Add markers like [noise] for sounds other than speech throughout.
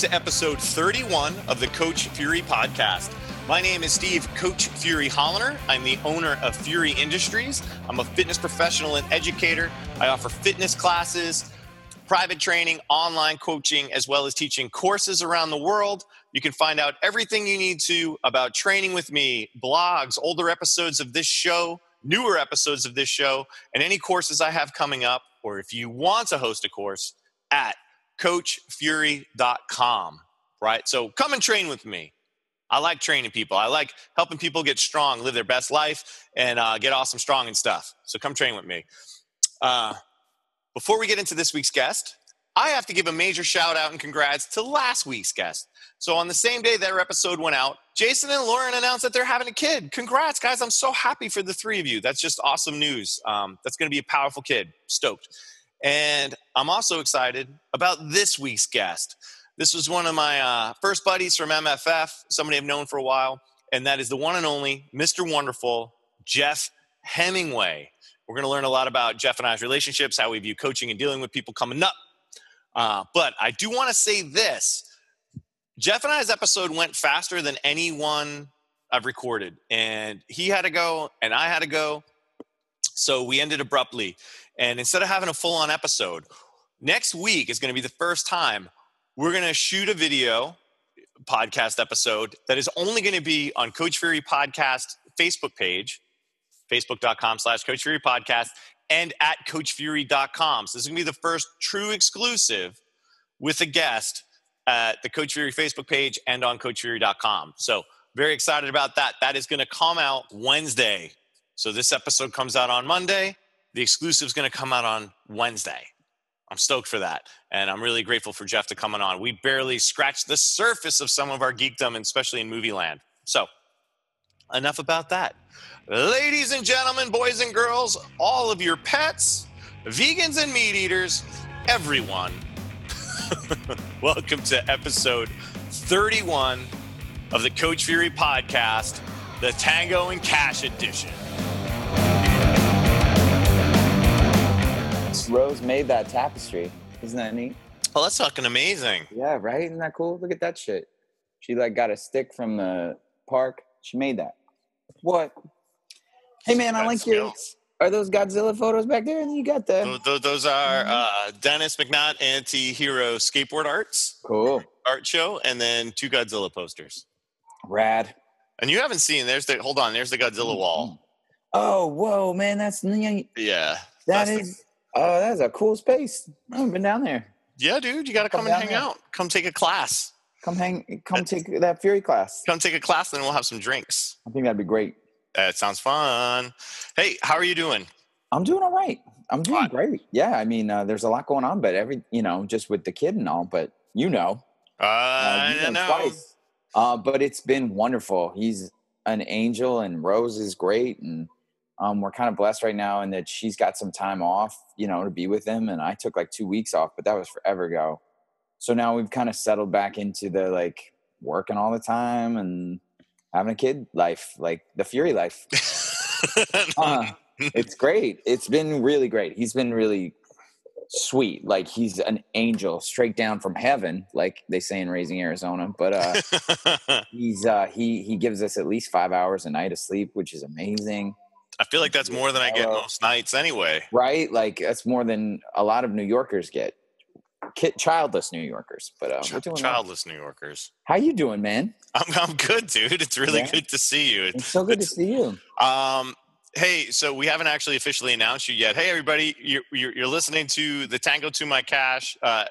to episode 31 of the Coach Fury podcast. My name is Steve Coach Fury Holiner. I'm the owner of Fury Industries. I'm a fitness professional and educator. I offer fitness classes, private training, online coaching, as well as teaching courses around the world. You can find out everything you need to about training with me, blogs, older episodes of this show, newer episodes of this show, and any courses I have coming up, or if you want to host a course at coachfury.com, right? So come and train with me. I like training people. I like helping people get strong, live their best life, and uh, get awesome, strong, and stuff. So come train with me. Uh, before we get into this week's guest, I have to give a major shout out and congrats to last week's guest. So on the same day their episode went out, Jason and Lauren announced that they're having a kid. Congrats, guys! I'm so happy for the three of you. That's just awesome news. Um, that's going to be a powerful kid. Stoked. And I'm also excited about this week's guest. This was one of my uh, first buddies from MFF, somebody I've known for a while, and that is the one and only Mr. Wonderful Jeff Hemingway. We're going to learn a lot about Jeff and I's relationships, how we view coaching and dealing with people coming up. Uh, but I do want to say this Jeff and I's episode went faster than anyone I've recorded, and he had to go, and I had to go. So we ended abruptly. And instead of having a full on episode, next week is going to be the first time we're going to shoot a video podcast episode that is only going to be on Coach Fury Podcast Facebook page, facebook.com slash Coach Fury Podcast, and at CoachFury.com. So this is going to be the first true exclusive with a guest at the Coach Fury Facebook page and on CoachFury.com. So very excited about that. That is going to come out Wednesday. So this episode comes out on Monday. The exclusive is going to come out on Wednesday. I'm stoked for that. And I'm really grateful for Jeff to coming on. We barely scratched the surface of some of our geekdom, especially in movie land. So, enough about that. Ladies and gentlemen, boys and girls, all of your pets, vegans and meat eaters, everyone, [laughs] welcome to episode 31 of the Coach Fury podcast, the Tango and Cash edition. Rose made that tapestry. Isn't that neat? Oh, that's fucking amazing. Yeah, right? Isn't that cool? Look at that shit. She like got a stick from the park. She made that. What? Hey man, I like your. Are those Godzilla photos back there? And you got the. Those, those are uh, Dennis McNett anti-hero skateboard arts. Cool. Art show, and then two Godzilla posters. Rad. And you haven't seen. There's the. Hold on. There's the Godzilla wall. Oh, whoa, man, that's yeah. That is. Oh, that's a cool space. I haven't been down there. Yeah, dude, you got to come, come and hang there. out. Come take a class. Come hang. Come take that Fury class. Come take a class, then we'll have some drinks. I think that'd be great. That sounds fun. Hey, how are you doing? I'm doing all right. I'm doing what? great. Yeah, I mean, uh, there's a lot going on, but every you know, just with the kid and all. But you know, uh, uh you know, twice. Uh, but it's been wonderful. He's an angel, and Rose is great, and um, we're kind of blessed right now in that she's got some time off, you know, to be with him. And I took like two weeks off, but that was forever ago. So now we've kind of settled back into the like working all the time and having a kid life, like the Fury life. [laughs] uh, it's great. It's been really great. He's been really sweet. Like he's an angel straight down from heaven, like they say in Raising Arizona. But uh, [laughs] he's uh, he he gives us at least five hours a night of sleep, which is amazing. I feel like that's more than I get most nights anyway. Right? Like that's more than a lot of New Yorkers get. Kid, childless New Yorkers, but uh, Ch- childless well. New Yorkers. How you doing, man? I'm I'm good, dude. It's really yeah. good to see you. It's so good it's, to see you. Um, hey, so we haven't actually officially announced you yet. Hey, everybody, you're you're, you're listening to the Tango to My Cash. Uh,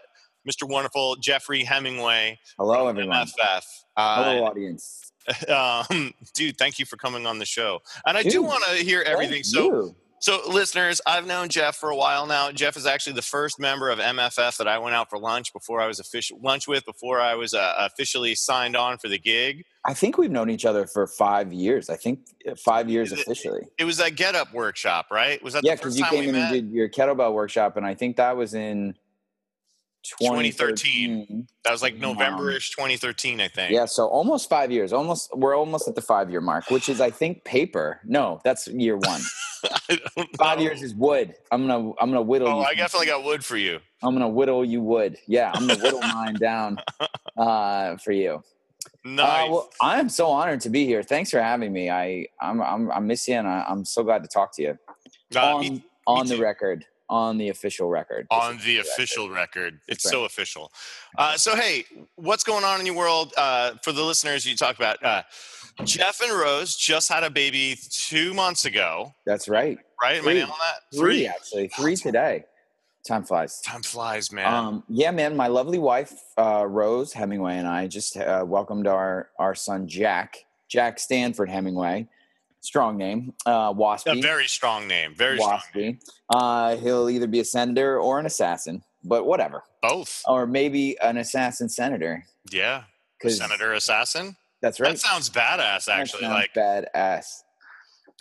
Mr. Wonderful Jeffrey Hemingway. Hello, everyone. MFF. Uh, Hello, audience. [laughs] um, dude, thank you for coming on the show. And I dude, do want to hear everything. So, you. so listeners, I've known Jeff for a while now. Jeff is actually the first member of MFF that I went out for lunch before I was official lunch with before I was uh, officially signed on for the gig. I think we've known each other for five years. I think uh, five years it, officially. It was that Get Up workshop, right? Was that yeah? Because you came in met? and did your kettlebell workshop, and I think that was in 2013. That was like November-ish 2013, I think. Yeah, so almost five years. Almost we're almost at the five year mark, which is I think paper. No, that's year one. [laughs] Five years is wood. I'm gonna I'm gonna whittle. Oh, you I definitely got wood for you. I'm gonna whittle you wood. Yeah, I'm gonna whittle [laughs] mine down uh, for you. Nice. Uh, well, I'm so honored to be here. Thanks for having me. I I'm, I'm I miss you, and I, I'm so glad to talk to you Uh, on me- on the too. record, on the official record. on the official record. It's right. so official. Uh, so, hey, what's going on in your world? Uh, for the listeners, you talked about uh, Jeff and Rose just had a baby two months ago, That's right. right? Am I Three. nailing that? Three actually, three today. Time flies. Time flies, man. Um, yeah, man. My lovely wife, uh, Rose Hemingway, and I just uh, welcomed our our son Jack, Jack Stanford Hemingway. Strong name, uh, a very strong name. Very strong. Name. Waspy. Uh, he'll either be a senator or an assassin, but whatever. Both. Or maybe an assassin senator. Yeah. Because Senator Assassin. that's right. That sounds badass, actually. Like, badass.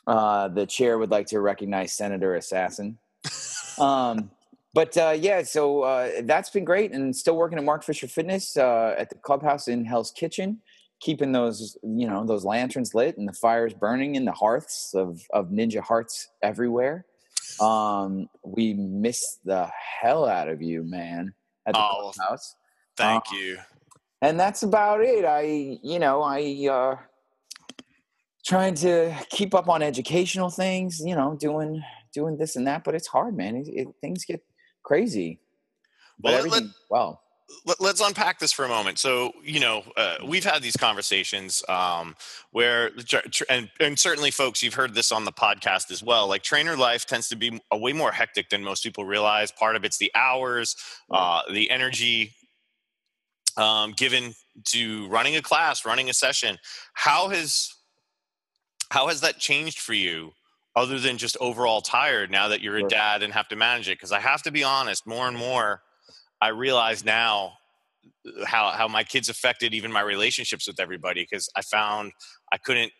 Uh, the chair would like to recognize Senator Assassin. [laughs] um, but uh, yeah, so uh, that's been great, and still working at Mark Fisher Fitness uh, at the clubhouse in Hell's Kitchen, keeping those you know those lanterns lit and the fires burning in the hearths of of Ninja Hearts everywhere. Um, we miss the hell out of you, man, at the Oh, clubhouse. thank Uh, you. and that's about it. I you know i uh trying to keep up on educational things you know doing doing this and that but it's hard man. It, it, things get crazy. But Well, let- everything well let, us unpack this for a moment. So, you know, uh, we've had these conversations um, where, and, and certainly, folks, you've heard this on the podcast as well. Like, trainer life tends to be a way more hectic than most people realize. Part of it's the hours, uh, the energy um, given to running a class, running a session. How has how has that changed for you? Other than just overall tired now that you're a dad and have to manage it, because I have to be honest, more and more, I realize now uh, how how my kids affected even my relationships with everybody because I found I couldn't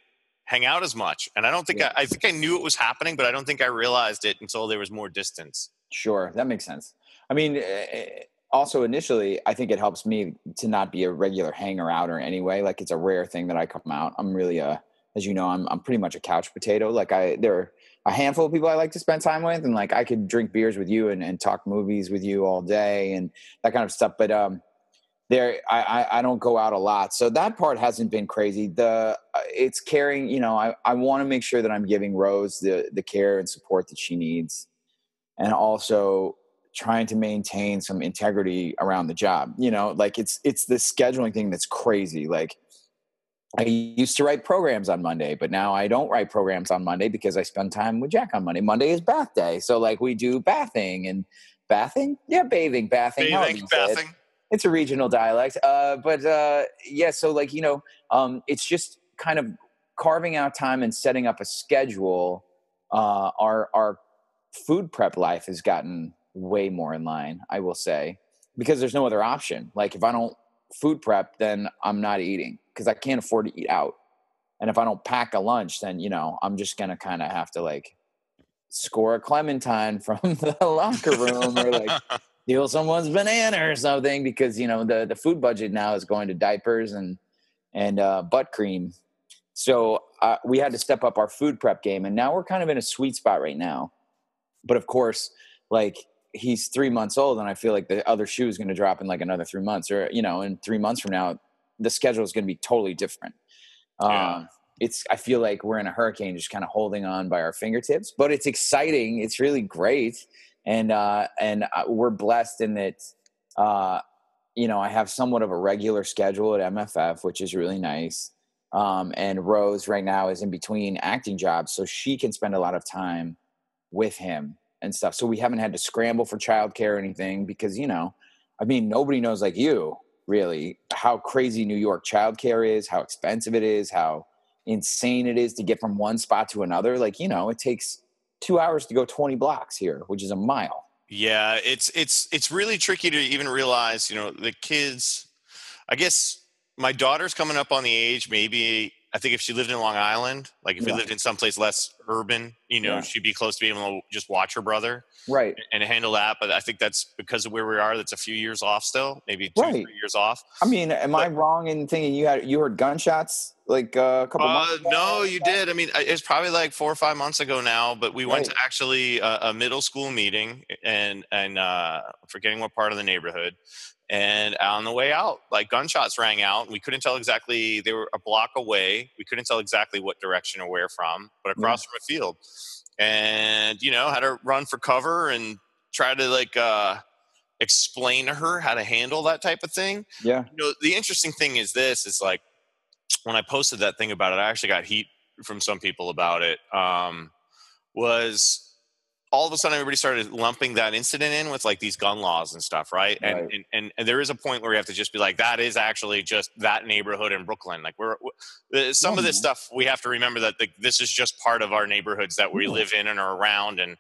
hang out as much, and I don't think Yeah. I, I think I knew it was happening, but I don't think I realized it until there was more distance. sure that makes sense i mean eh, also initially i think it helps me to not be a regular hanger outer anyway like it's a rare thing that i come out i'm really a as you know i'm, I'm pretty much a couch potato like i there are a handful of people i like to spend time with and like i could drink beers with you and, and talk movies with you all day and that kind of stuff but um there I, I i don't go out a lot. So that part hasn't been crazy. The uh, it's caring you know i i want to make sure that i'm giving rose the the care and support that she needs and also trying to maintain some integrity around the job you know like it's it's the scheduling thing that's crazy like i used to write programs on monday but now i don't write programs on monday because i spend time with jack on monday. Monday is bath day so like we do bathing and bathing? Yeah bathing bathing Bathing, it it's a regional dialect uh, but uh, yeah so like you know um, it's just kind of carving out time and setting up a schedule uh, our our food prep life has gotten way more in line i will say because there's no other option. Like if i don't food prep then i'm not eating because i can't afford to eat out and if i don't pack a lunch then you know i'm just gonna kind of have to like score a clementine [laughs] from the locker room or like [laughs] steal someone's banana or something because you know the the food budget now is going to diapers and and uh, butt cream. So uh, we had to step up our food prep game, and now we're kind of in a sweet spot right now. But of course, like he's three months old, and I feel like the other shoe is going to drop in like another three months, or you know, in three months from now, the schedule is going to be totally different. Yeah. Um, it's I feel like we're in a hurricane, just kind of holding on by our fingertips. But it's exciting. It's really great, and uh, and uh, we're blessed in that. Uh, you know, I have somewhat of a regular schedule at MFF, which is really nice. Um, and Rose right now is in between acting jobs, so she can spend a lot of time with him and stuff. So we haven't had to scramble for childcare or anything because you know, I mean, nobody knows like you really how crazy New York childcare is, how expensive it is, how insane it is to get from one spot to another. Like you know, it takes two hours to go twenty blocks here, which is a mile. Yeah, it's it's it's really tricky to even realize, you know, the kids I guess my daughter's coming up on the age maybe I think if she lived in Long Island, like if Yeah. we lived in someplace less urban, you know, Yeah. she'd be close to being able to just watch her brother Right. and handle that. But I think that's because of where we are. That's a few years off still, maybe two, Right. three years off. I mean, am I wrong in thinking you had you heard gunshots like uh, a couple Uh, months ago? no, you did. I mean, it's probably like four or five months ago now. But we went to actually a, a middle school meeting, and and uh, forgetting what part of the neighborhood. And on the way out, like gunshots rang out. And we couldn't tell exactly. They were a block away. We couldn't tell exactly what direction or where from, but across from a field. And you know, had to run for cover and try to like uh, explain to her how to handle that type of thing Yeah. you know the interesting thing is this is like when i posted that thing about it i actually got heat from some people about it um, was all of a sudden everybody started lumping that incident in with like these gun laws and stuff right, And, Right. and and and there is a point where you have to just be like that is actually just that neighborhood in brooklyn like we're, we some Yeah, of this man. stuff we have to remember that the, this is just part of our neighborhoods that we Yeah. live in and are around and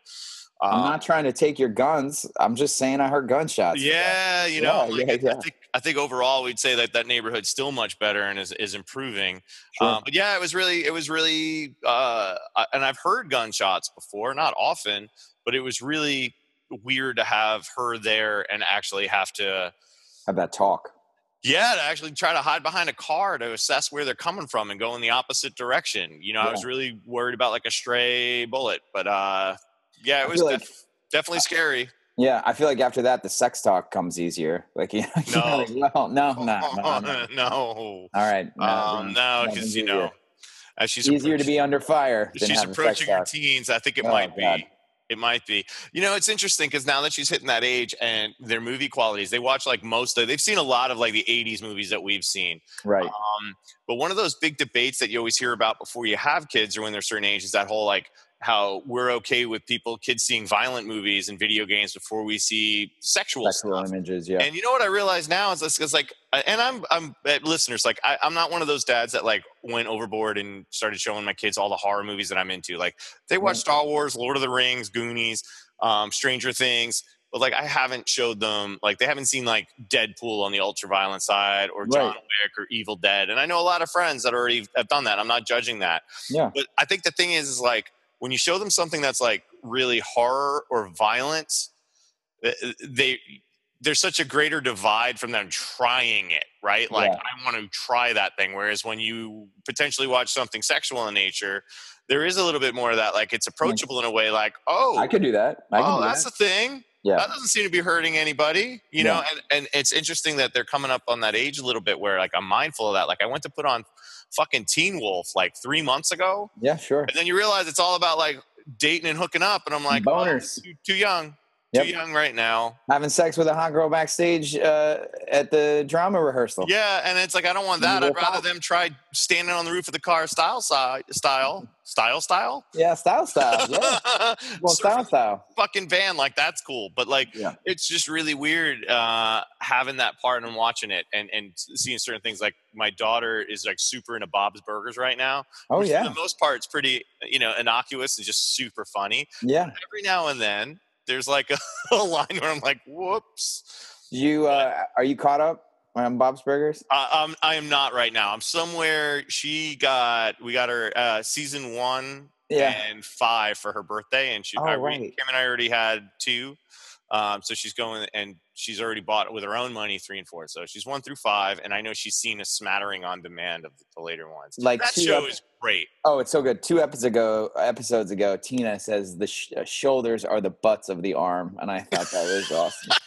I'm um, not trying to take your guns. I'm just saying I heard gunshots. yeah, you know, Yeah, like, yeah, I- yeah. I think I think overall we'd say that that neighborhood's still much better and is is improving. Sure. Um, but yeah, it was really it was really uh, and I've heard gunshots before, not often, but it was really weird to have her there and actually have to Have that talk. yeah to actually try to hide behind a car to assess where they're coming from and go in the opposite direction. You know, I was really worried about like a stray bullet, but uh, yeah, it was like- def- definitely scary. Yeah, I feel like after that, the sex talk comes easier. Like, [laughs] you know, No. well, no, no, no, no. no. [laughs] All right. No, Um, no, because you know, as she's easier to be under fire than she's have a sex approaching her talk. teens. I think it Oh, might God. be. It might be. You know, it's interesting because now that she's hitting that age and their movie qualities, they watch like most of. They've seen a lot of like the '80s movies that we've seen. Right. Um, but one of those big debates that you always hear about before you have kids or when they're a certain age is that whole like how we're okay with people kids seeing violent movies and video games before we see sexual Sexual stuff. images. Yeah. And you know what I realize now is this is like, and I'm, I'm uh, listeners, like I, I'm not one of those dads that like went overboard and started showing my kids all the horror movies that I'm into. Like they watch. Star Wars, Lord of the Rings, Goonies, um, Stranger Things, but like I haven't showed them, like they haven't seen like Deadpool on the ultra violent side or John Right. Wick or Evil Dead. And I know a lot of friends that already have done that. I'm not judging that. Yeah. But I think the thing is, is like when you show them something that's like really horror or violence, they there's such a greater divide from them trying it, right? Like Yeah. I want to try that thing. Whereas when you potentially watch something sexual in nature, there is a little bit more of that. Like it's approachable in a way. Like oh, I could do that. I oh, do that's that. the thing. Yeah. That doesn't seem to be hurting anybody, you know. And, and it's interesting that they're coming up on that age a little bit where like I'm mindful of that. Like I went to put on fucking Teen Wolf like three months ago, Yeah, sure. and then you realize it's all about like dating and hooking up, and I'm like, oh, Boners. too, too young, Yep. too young right now. Having sex with a hot girl backstage uh, at the drama rehearsal. Yeah, and it's like I don't want that. I'd rather them try standing on the roof of the car, style, style, style, style, style. Yeah, style, style. Yeah. [laughs] Well, style, style. fucking van like that's cool but like Yeah. it's just really weird uh having that part and watching it and and seeing certain things like my daughter is like super into bob's burgers right now Oh yeah, for the most part it's pretty you know innocuous and just super funny yeah. every now and then there's like a, [laughs] a line where i'm like whoops You uh, are you caught up on Bob's Burgers? I, I'm, I am not right now i'm somewhere she got we got her uh season one Yeah. and five for her birthday, and she Oh, I, right. Kim and I already had two. Um, so she's going and she's already bought with her own money three and four. So she's one through five, and I know she's seen a smattering on demand of the, the later ones. Like that show ep- is great. Oh, it's so good. Two episodes ago, episodes ago, Tina says the sh- uh, shoulders are the butts of the arm, and I thought that was awesome. [laughs]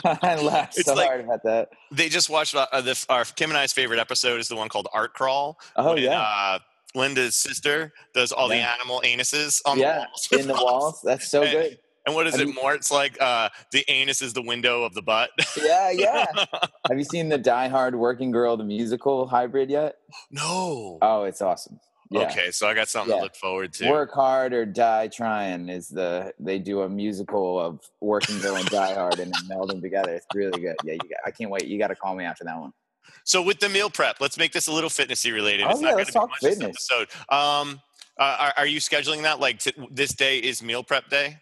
[laughs] I laughed so like- hard about that. They just watched uh, the, our Kim and I's favorite episode is the one called Art Crawl. Oh when, yeah, uh, Linda's sister does all the animal anuses on Yeah, the walls. in the walls. That's so [laughs] And- good. And what is Have it you- more? It's like uh, the anus is the window of the butt. Yeah, yeah. [laughs] Have you seen the Die Hard Working Girl the musical hybrid yet? no. Oh, it's awesome. Yeah. Okay, so I got something Yeah. to look forward to. Work hard or die trying is the they do a musical of Working Girl and Die Hard and meld them together. It's really good. Yeah, you got, I can't wait. You got to call me after that one. So with the meal prep, let's make this a little fitnessy related. Oh, it's yeah, not going to talk be much fitness. this episode. Um, uh, are, are you scheduling that? Like t- this day is meal prep day.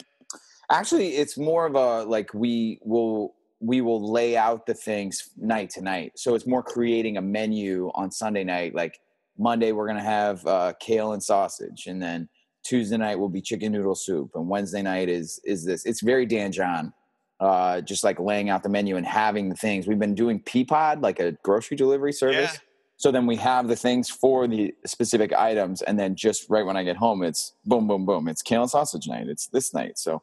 Actually, it's more of a like we will we will lay out the things night to night. So it's more creating a menu on Sunday night. Like Monday, we're gonna have uh, kale and sausage, and then Tuesday night will be chicken noodle soup, and Wednesday night is is this. It's very Dan John, uh, just like laying out the menu and having the things. We've been doing Peapod, like a grocery delivery service. So then we have the things for the specific items, and then just right when I get home, it's boom, boom, boom. It's kale and sausage night. It's this night. So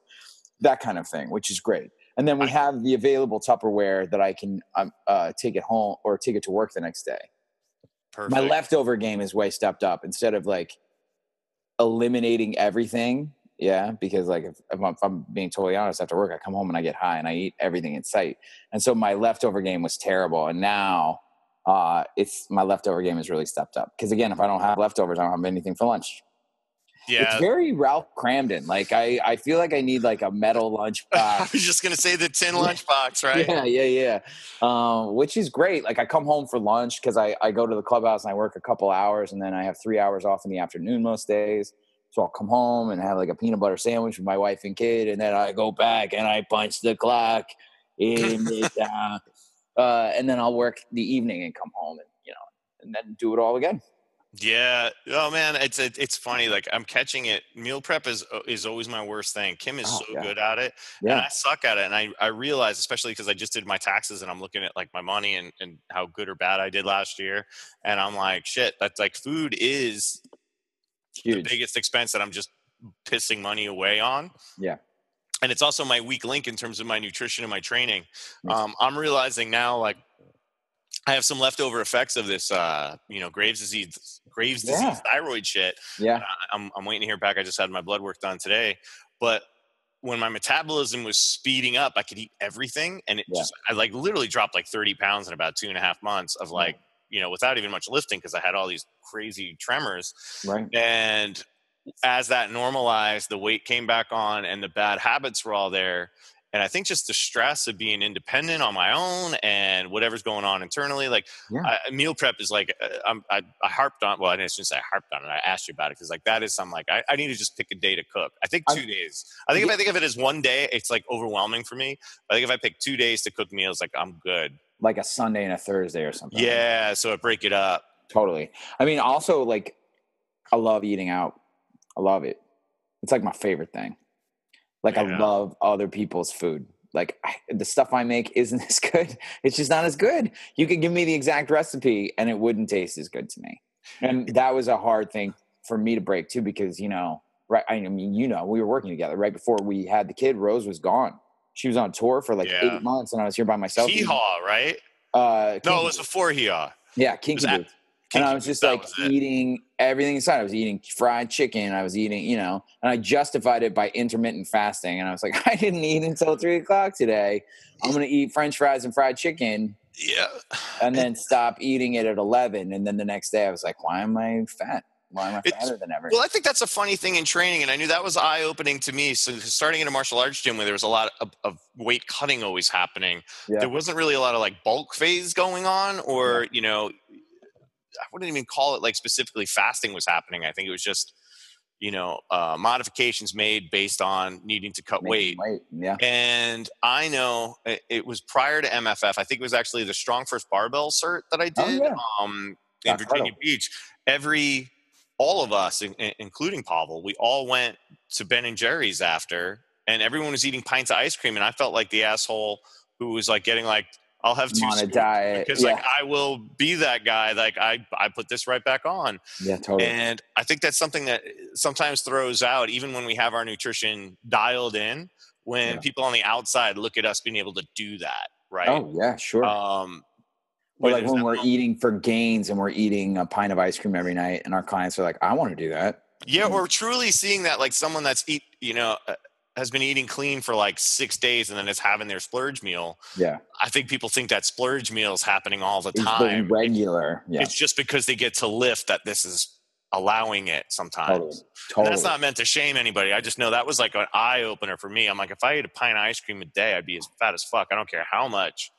that kind of thing, which is great. And then we have the available Tupperware that I can um, uh, take it home or take it to work the next day. Perfect. My leftover game is way stepped up. Instead of like eliminating everything, yeah, because like if, if, I'm, if, I'm, being totally honest, after work I come home and I get high and I eat everything in sight. And so my leftover game was terrible, and now uh, it's my leftover game is really stepped up. Because again, if I don't have leftovers, I don't have anything for lunch. Yeah, it's very Ralph Kramden. Like I, I feel like I need like a metal lunch [laughs] box. I was just gonna say the tin lunch box, [laughs] right? Yeah, yeah, yeah. Um, which is great. Like I come home for lunch because I, I go to the clubhouse and I work a couple hours and then I have three hours off in the afternoon most days. So I'll come home and have like a peanut butter sandwich with my wife and kid, and then I go back and I punch the clock in [laughs] it, uh, uh, and then I'll work the evening and come home and you know, and then do it all again. Yeah. Oh man, it's it's funny. Like I'm catching it. Meal prep is uh, is always my worst thing. Kim is oh, so yeah. good at it, yeah. and I suck at it. And I I realize, especially because I just did my taxes and I'm looking at like my money and and how good or bad I did last year, and I'm like, shit. That's like food is Huge. the biggest expense that I'm just pissing money away on. Yeah. And it's also my weak link in terms of my nutrition and my training. Um, I'm realizing now, like I have some leftover effects of this, uh, you know, Graves disease, Graves disease, yeah. thyroid shit. Yeah, I'm, I'm waiting to hear back. I just had my blood work done today, but when my metabolism was speeding up, I could eat everything, and it yeah. just I like literally dropped like 30 pounds in about two and a half months of like you know without even much lifting because I had all these crazy tremors. Right, and as that normalized, the weight came back on, and the bad habits were all there and i think just the stress of being independent on my own and whatever's going on internally like yeah. I, meal prep is like uh, I, I harped on well i didn't say i harped on it i asked you about it because like that is something like I, I, need to just pick a day to cook. I think two I, days i think yeah. if i think of it as one day it's like overwhelming for me. I think if i pick two days to cook meals like i'm good. Like a sunday and a thursday or something yeah so I break it up. Totally. I mean also like i love eating out. I love it. It's like my favorite thing like yeah. I love other people's food. Like I, the stuff I make isn't [laughs] as good. It's just not as good. You could give me the exact recipe and it wouldn't taste as good to me. And that was a hard thing for me to break too, because you know, right? I mean, you know, we were working together right before we had the kid. Rose was gone. She was on tour for like yeah. eight months, and I was here by myself. Hee haw, right? Uh, no, it was before hee haw. Yeah, Kinky Boots and I was just like was eating everything inside. I was eating fried chicken. I was eating, you know, and I justified it by intermittent fasting. And I was like, [laughs] I didn't eat until three o'clock today. I'm going to eat French fries and fried chicken. Yeah. And then [laughs] stop eating it at 11. And then the next day I was like, why am I fat? Why am I fatter it's, than ever? Well, I think that's a funny thing in training, and I knew that was eye opening to me. So, starting in a martial arts gym where there was a lot of, of weight cutting always happening, yeah. there wasn't really a lot of like bulk phase going on, or yeah. you know, I wouldn't even call it like specifically fasting was happening. I think it was just you know uh, modifications made based on needing to cut weight. weight. Yeah. And I know it, it, was prior to MFF. I think it was actually the Strong First Barbell cert that I oh, did oh, yeah. um, in Virginia Beach. Every all of us, in, including Pavel, we all went to Ben and Jerry's after, and everyone was eating pints of ice cream, and I felt like the asshole who was like getting like I'll have two on a diet because yeah. like I will be that guy. Like I, I put this right back on. Yeah, totally. And I think that's something that uh, sometimes throws out, even when we have our nutrition dialed in. When yeah. people on the outside look at us being able to do that, right? Oh yeah, sure. Um, or like when we're moment. eating for gains and we're eating a pint of ice cream every night, and our clients are like, "I want to do that." Yeah, mm. or truly seeing that, like someone that's eat, you know, uh, has been eating clean for like six days and then is having their splurge meal. Yeah. I think people think that splurge meal is happening all the it's time. regular. Yeah. It's just because they get to lift that this is allowing it sometimes. Totally. totally. That's not meant to shame anybody. I just know that was like an eye opener for me. I'm like, if I ate a pint of ice cream a day, I'd be as fat as fuck. I don't care how much.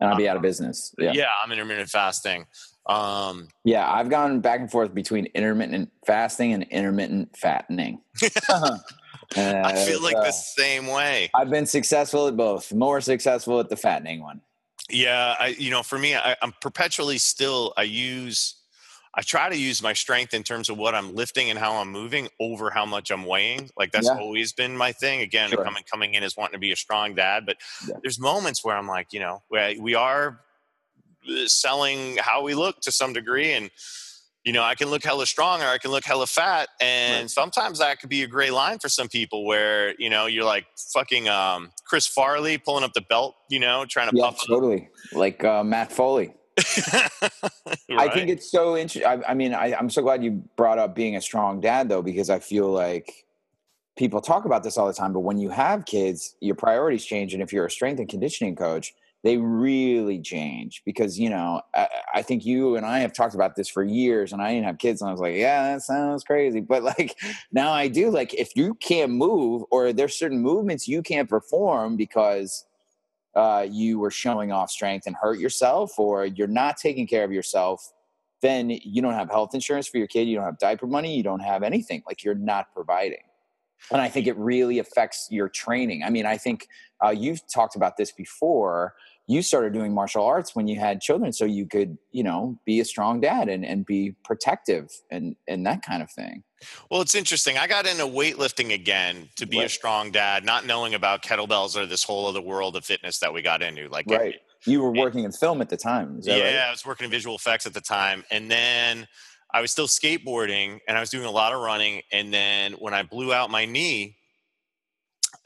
And I'd be um, out of business. Yeah. yeah, I'm intermittent fasting. Um, yeah, I've gone back and forth between intermittent fasting and intermittent fattening. [laughs] [laughs] Uh, I feel like uh, the same way. I've been successful at both. More successful at the fattening one. Yeah, I you know for me, I, I'm perpetually still. I use. I try to use my strength in terms of what I'm lifting and how I'm moving over how much I'm weighing. Like that's yeah. always been my thing. Again, sure. coming coming in as wanting to be a strong dad, but yeah. there's moments where I'm like, you know, we are uh, selling how we look to some degree and you know, I can look hella strong or I can look hella fat. And right. sometimes that could be a gray line for some people where, you know, you're like fucking um, Chris Farley pulling up the belt, you know, trying to yeah, totally. Up. Like uh, Matt Foley. right. [laughs] I think it's so interesting. I, I, mean, I, I'm so glad you brought up being a strong dad, though, because I feel like people talk about this all the time. But when you have kids, your priorities change. And if you're a strength and conditioning coach, they really change because you know I, I, think you and I have talked about this for years, and I didn't have kids, and I was like, yeah, that sounds crazy, but like [laughs] now I do. Like if you can't move, or there's certain movements you can't perform because uh, you were showing off strength and hurt yourself, or you're not taking care of yourself, then you don't have health insurance for your kid, you don't have diaper money, you don't have anything. Like you're not providing and I think it really affects your training. I mean, I think uh, you've talked about this before you started doing martial arts when you had children so you could you know be a strong dad and, and be protective and and that kind of thing well it's interesting i got into weightlifting again to be right. a strong dad not knowing about kettlebells or this whole other world of fitness that we got into like right it, you were working in film at the time yeah right? i was working in visual effects at the time and then i was still skateboarding and i was doing a lot of running and then when i blew out my knee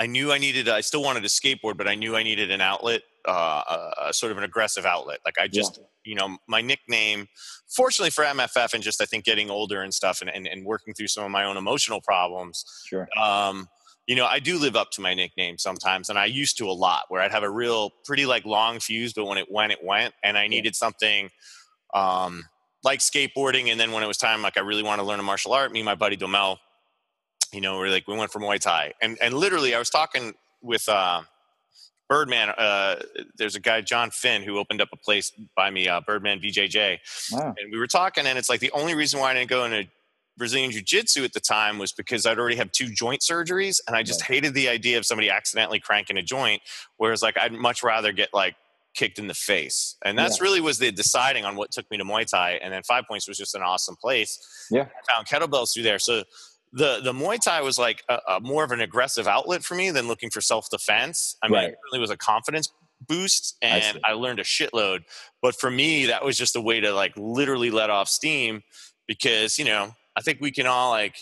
I knew I needed. I still wanted to skateboard, but I knew I needed an outlet uh, a, sort of an aggressive outlet. Like I just, yeah. you know, my nickname, fortunately for MFF and just I think getting older and stuff and, and, and working through some of my own emotional problems. Sure. Um, you know, I do live up to my nickname sometimes, and I used to a lot. Where I'd have a real, pretty like long fuse, but when it went, it went, and I needed something um, like skateboarding. And then when it was time, like I really want to learn a martial art, me and my buddy Domel, you know, we're like we went for Muay Thai, and and literally I was talking with uh, Birdman, uh, there's a guy, John Finn, who opened up a place by me, uh, Birdman BJJ. Wow. And we were talking, and it's like the only reason why I didn't go into Brazilian Jiu Jitsu at the time was because I'd already have two joint surgeries, and I just right. hated the idea of somebody accidentally cranking a joint. Whereas, like, I'd much rather get like kicked in the face. And that's yeah. really was the deciding on what took me to Muay Thai. And then Five Points was just an awesome place. Yeah. I found kettlebells through there. So the the Muay Thai was like a, a more of an aggressive outlet for me than looking for self defense. I mean, right. it really was a confidence boost, and I, I, learned a shitload. But for me, that was just a way to like literally let off steam because you know I think we can all like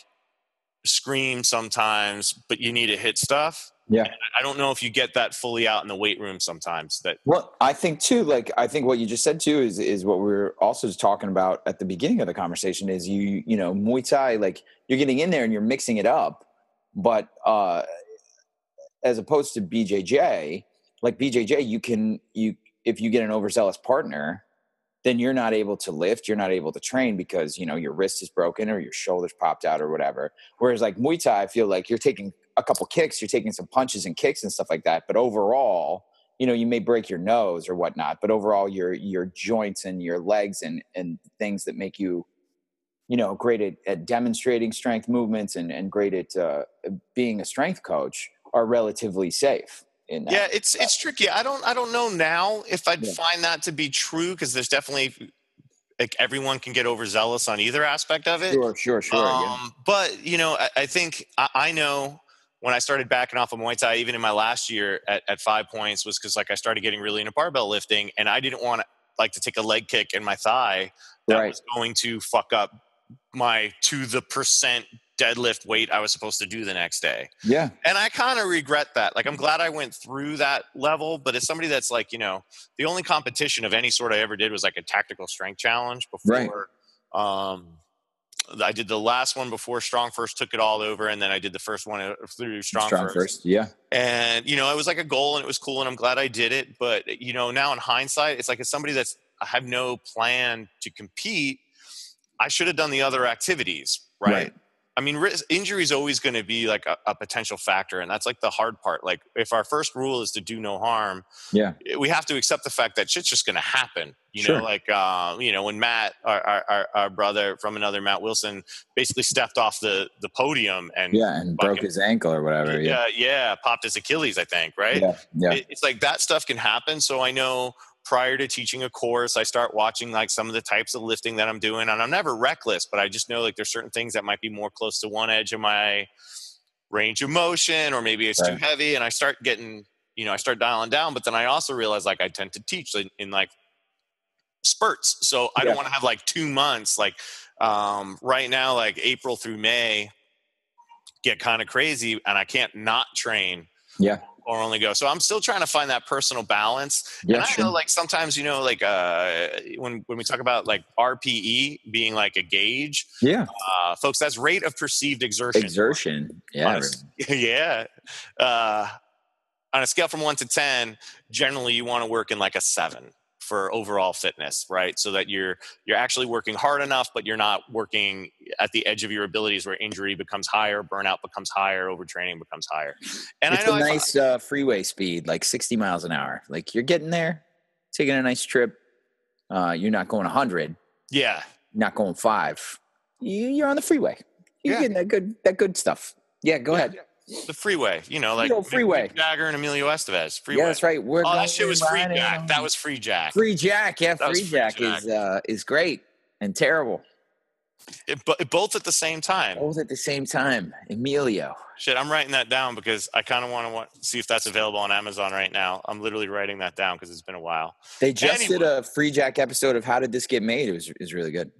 scream sometimes, but you need to hit stuff. Yeah. I don't know if you get that fully out in the weight room sometimes. That well, I think too. Like I think what you just said too is is what we are also talking about at the beginning of the conversation. Is you you know Muay Thai like you're getting in there and you're mixing it up, but uh as opposed to BJJ, like BJJ, you can you if you get an overzealous partner, then you're not able to lift, you're not able to train because you know your wrist is broken or your shoulders popped out or whatever. Whereas like Muay Thai, I feel like you're taking a couple kicks, you're taking some punches and kicks and stuff like that. But overall, you know, you may break your nose or whatnot, but overall, your your joints and your legs and and things that make you, you know, great at, at demonstrating strength movements and and great at uh, being a strength coach are relatively safe. In yeah, it's it's tricky. I don't I don't know now if I'd yeah. find that to be true because there's definitely like everyone can get overzealous on either aspect of it. Sure, sure, sure. Um, yeah. But you know, I, I think I, I, know when I started backing off of Muay Thai, even in my last year at, at five points, was because like I started getting really into barbell lifting, and I didn't want to like to take a leg kick in my thigh that right. was going to fuck up my to the percent deadlift weight I was supposed to do the next day. Yeah. And I kind of regret that. Like I'm glad I went through that level, but as somebody that's like, you know, the only competition of any sort I ever did was like a tactical strength challenge before right. um I did the last one before Strong First took it all over, and then I did the first one uh, through Strong, Strong First. First. Yeah. And you know, it was like a goal, and it was cool, and I'm glad I did it. But you know, now in hindsight, it's like as somebody that's I have no plan to compete, I should have done the other activities, right? right. I mean, injury is always going to be like a, a, potential factor, and that's like the hard part. Like, if our first rule is to do no harm, yeah, eh, we have to accept the fact that shit's just going to happen. You sure. know, like uh, you know, when Matt, our, our, our, brother from another Matt Wilson, basically stepped off the the podium and yeah, and broke his ankle or whatever. Yeah, yeah, yeah, popped his Achilles, I think. Right? Yeah, yeah. It, it's like that stuff can happen. So I know prior to teaching a course i start watching like some of the types of lifting that i'm doing and i'm never reckless but i just know like there's certain things that might be more close to one edge of my range of motion or maybe it's right. too heavy and i start getting you know i start dialing down but then i also realize like i tend to teach in, in like spurts. So I Yeah. don't want to have like two months. Like um, right now, like April through May, get kind of crazy, and I can't not train Yeah. Or only go. So I'm still trying to find that personal balance. Yeah. and I sure. know like sometimes you know like uh, when when we talk about like RPE being like a gauge, yeah. uh, folks, that's rate of perceived exertion. Exertion. Yeah. [laughs] Yeah. Uh, on a scale from one to 10, generally you want to work in like a seven for overall fitness, right? So that you're you're actually working hard enough, but you're not working at the edge of your abilities where injury becomes higher, burnout becomes higher, overtraining becomes higher. And it's I know a nice uh, freeway speed, like 60 miles an hour. Like you're getting there, taking a nice trip. Uh, you're not going 100, yeah. not going five. You, you're on the freeway. You're Yeah. getting that good, that good stuff. Yeah, go Yeah. ahead. The freeway, you know, like Good old freeway. Mick Jagger and Emilio Estevez. Freeway. Yeah, that's right. We're Oh, that shit was free riding Jack. That was free Jack. free Jack. Yeah, That free Free Jack, is uh, is great and terrible It, bo- both at the same time. both at the same time. Emilio. Shit, I'm writing that down because I kind of want to see if that's available on Amazon right now. I'm literally writing that down because it's been a while. They just did a free Jack episode of How Did This Get Made? It was is really good.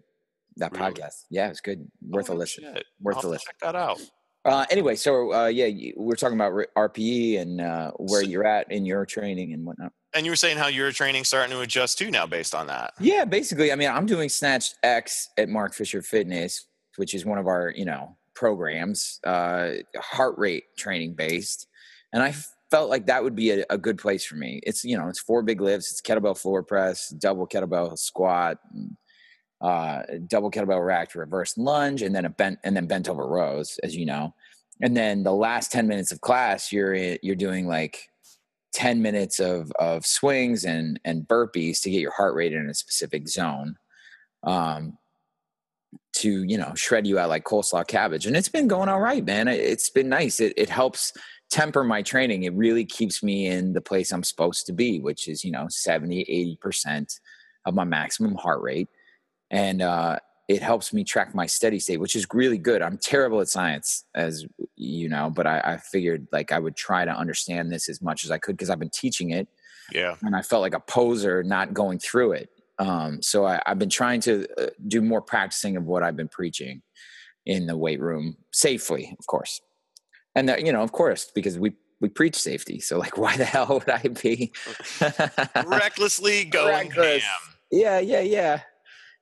That Really? podcast. Yeah, it's good. Worth Oh, a listen. shit. Worth I'll a listen. Check that out. Uh, anyway, so uh, yeah, you, we're talking about RPE and uh, where So- you're at in your training and whatnot. And you were saying how your training starting to adjust too now based on that. Yeah, basically, I mean, I'm doing Snatch X at Mark Fisher Fitness, which is one of our you know programs, uh, heart rate training based, and I felt like that would be a, a good place for me. It's you know, it's four big lifts, it's kettlebell floor press, double kettlebell squat. Uh, double kettlebell rack, reverse lunge, and then a bent and then bent over rows, as you know. And then the last ten minutes of class, you're you're doing like 10 minutes of of swings and and burpees to get your heart rate in a specific zone um to you know shred you out like coleslaw cabbage. And it's been going all right man. It- it's been nice. It, it helps temper my training. It really keeps me in the place i'm supposed to be which is you know 70 80% of my maximum heart rate and uh it helps me track my steady state which is really good i'm terrible at science as you know but i, I figured like i would try to understand this as much as i could because i've been teaching it Yeah. and I felt like a poser not going through it. Um, so I, I've been trying to uh, do more practicing of what I've been preaching in the weight room safely, of course. And that, you know, of course, because we we preach safety. So like, [laughs] why the hell would I be Recklessly [laughs] going Reckless. ham. Yeah, yeah, yeah.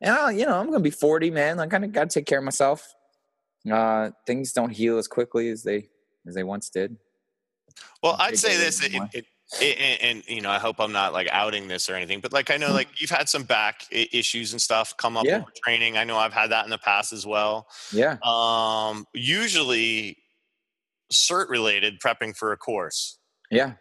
And I, you know, I'm gonna be 40, man. I kind of got to take care of myself. Uh, things don't heal as quickly as they as they once did. Well, I'll I'd say this, it, it, it, and, and you know, I hope I'm not like outing this or anything, but like I know, like you've had some back issues and stuff come up Yeah. training. I know I've had that in the past as well. Yeah. Um, usually, cert related, prepping for a course. Yeah.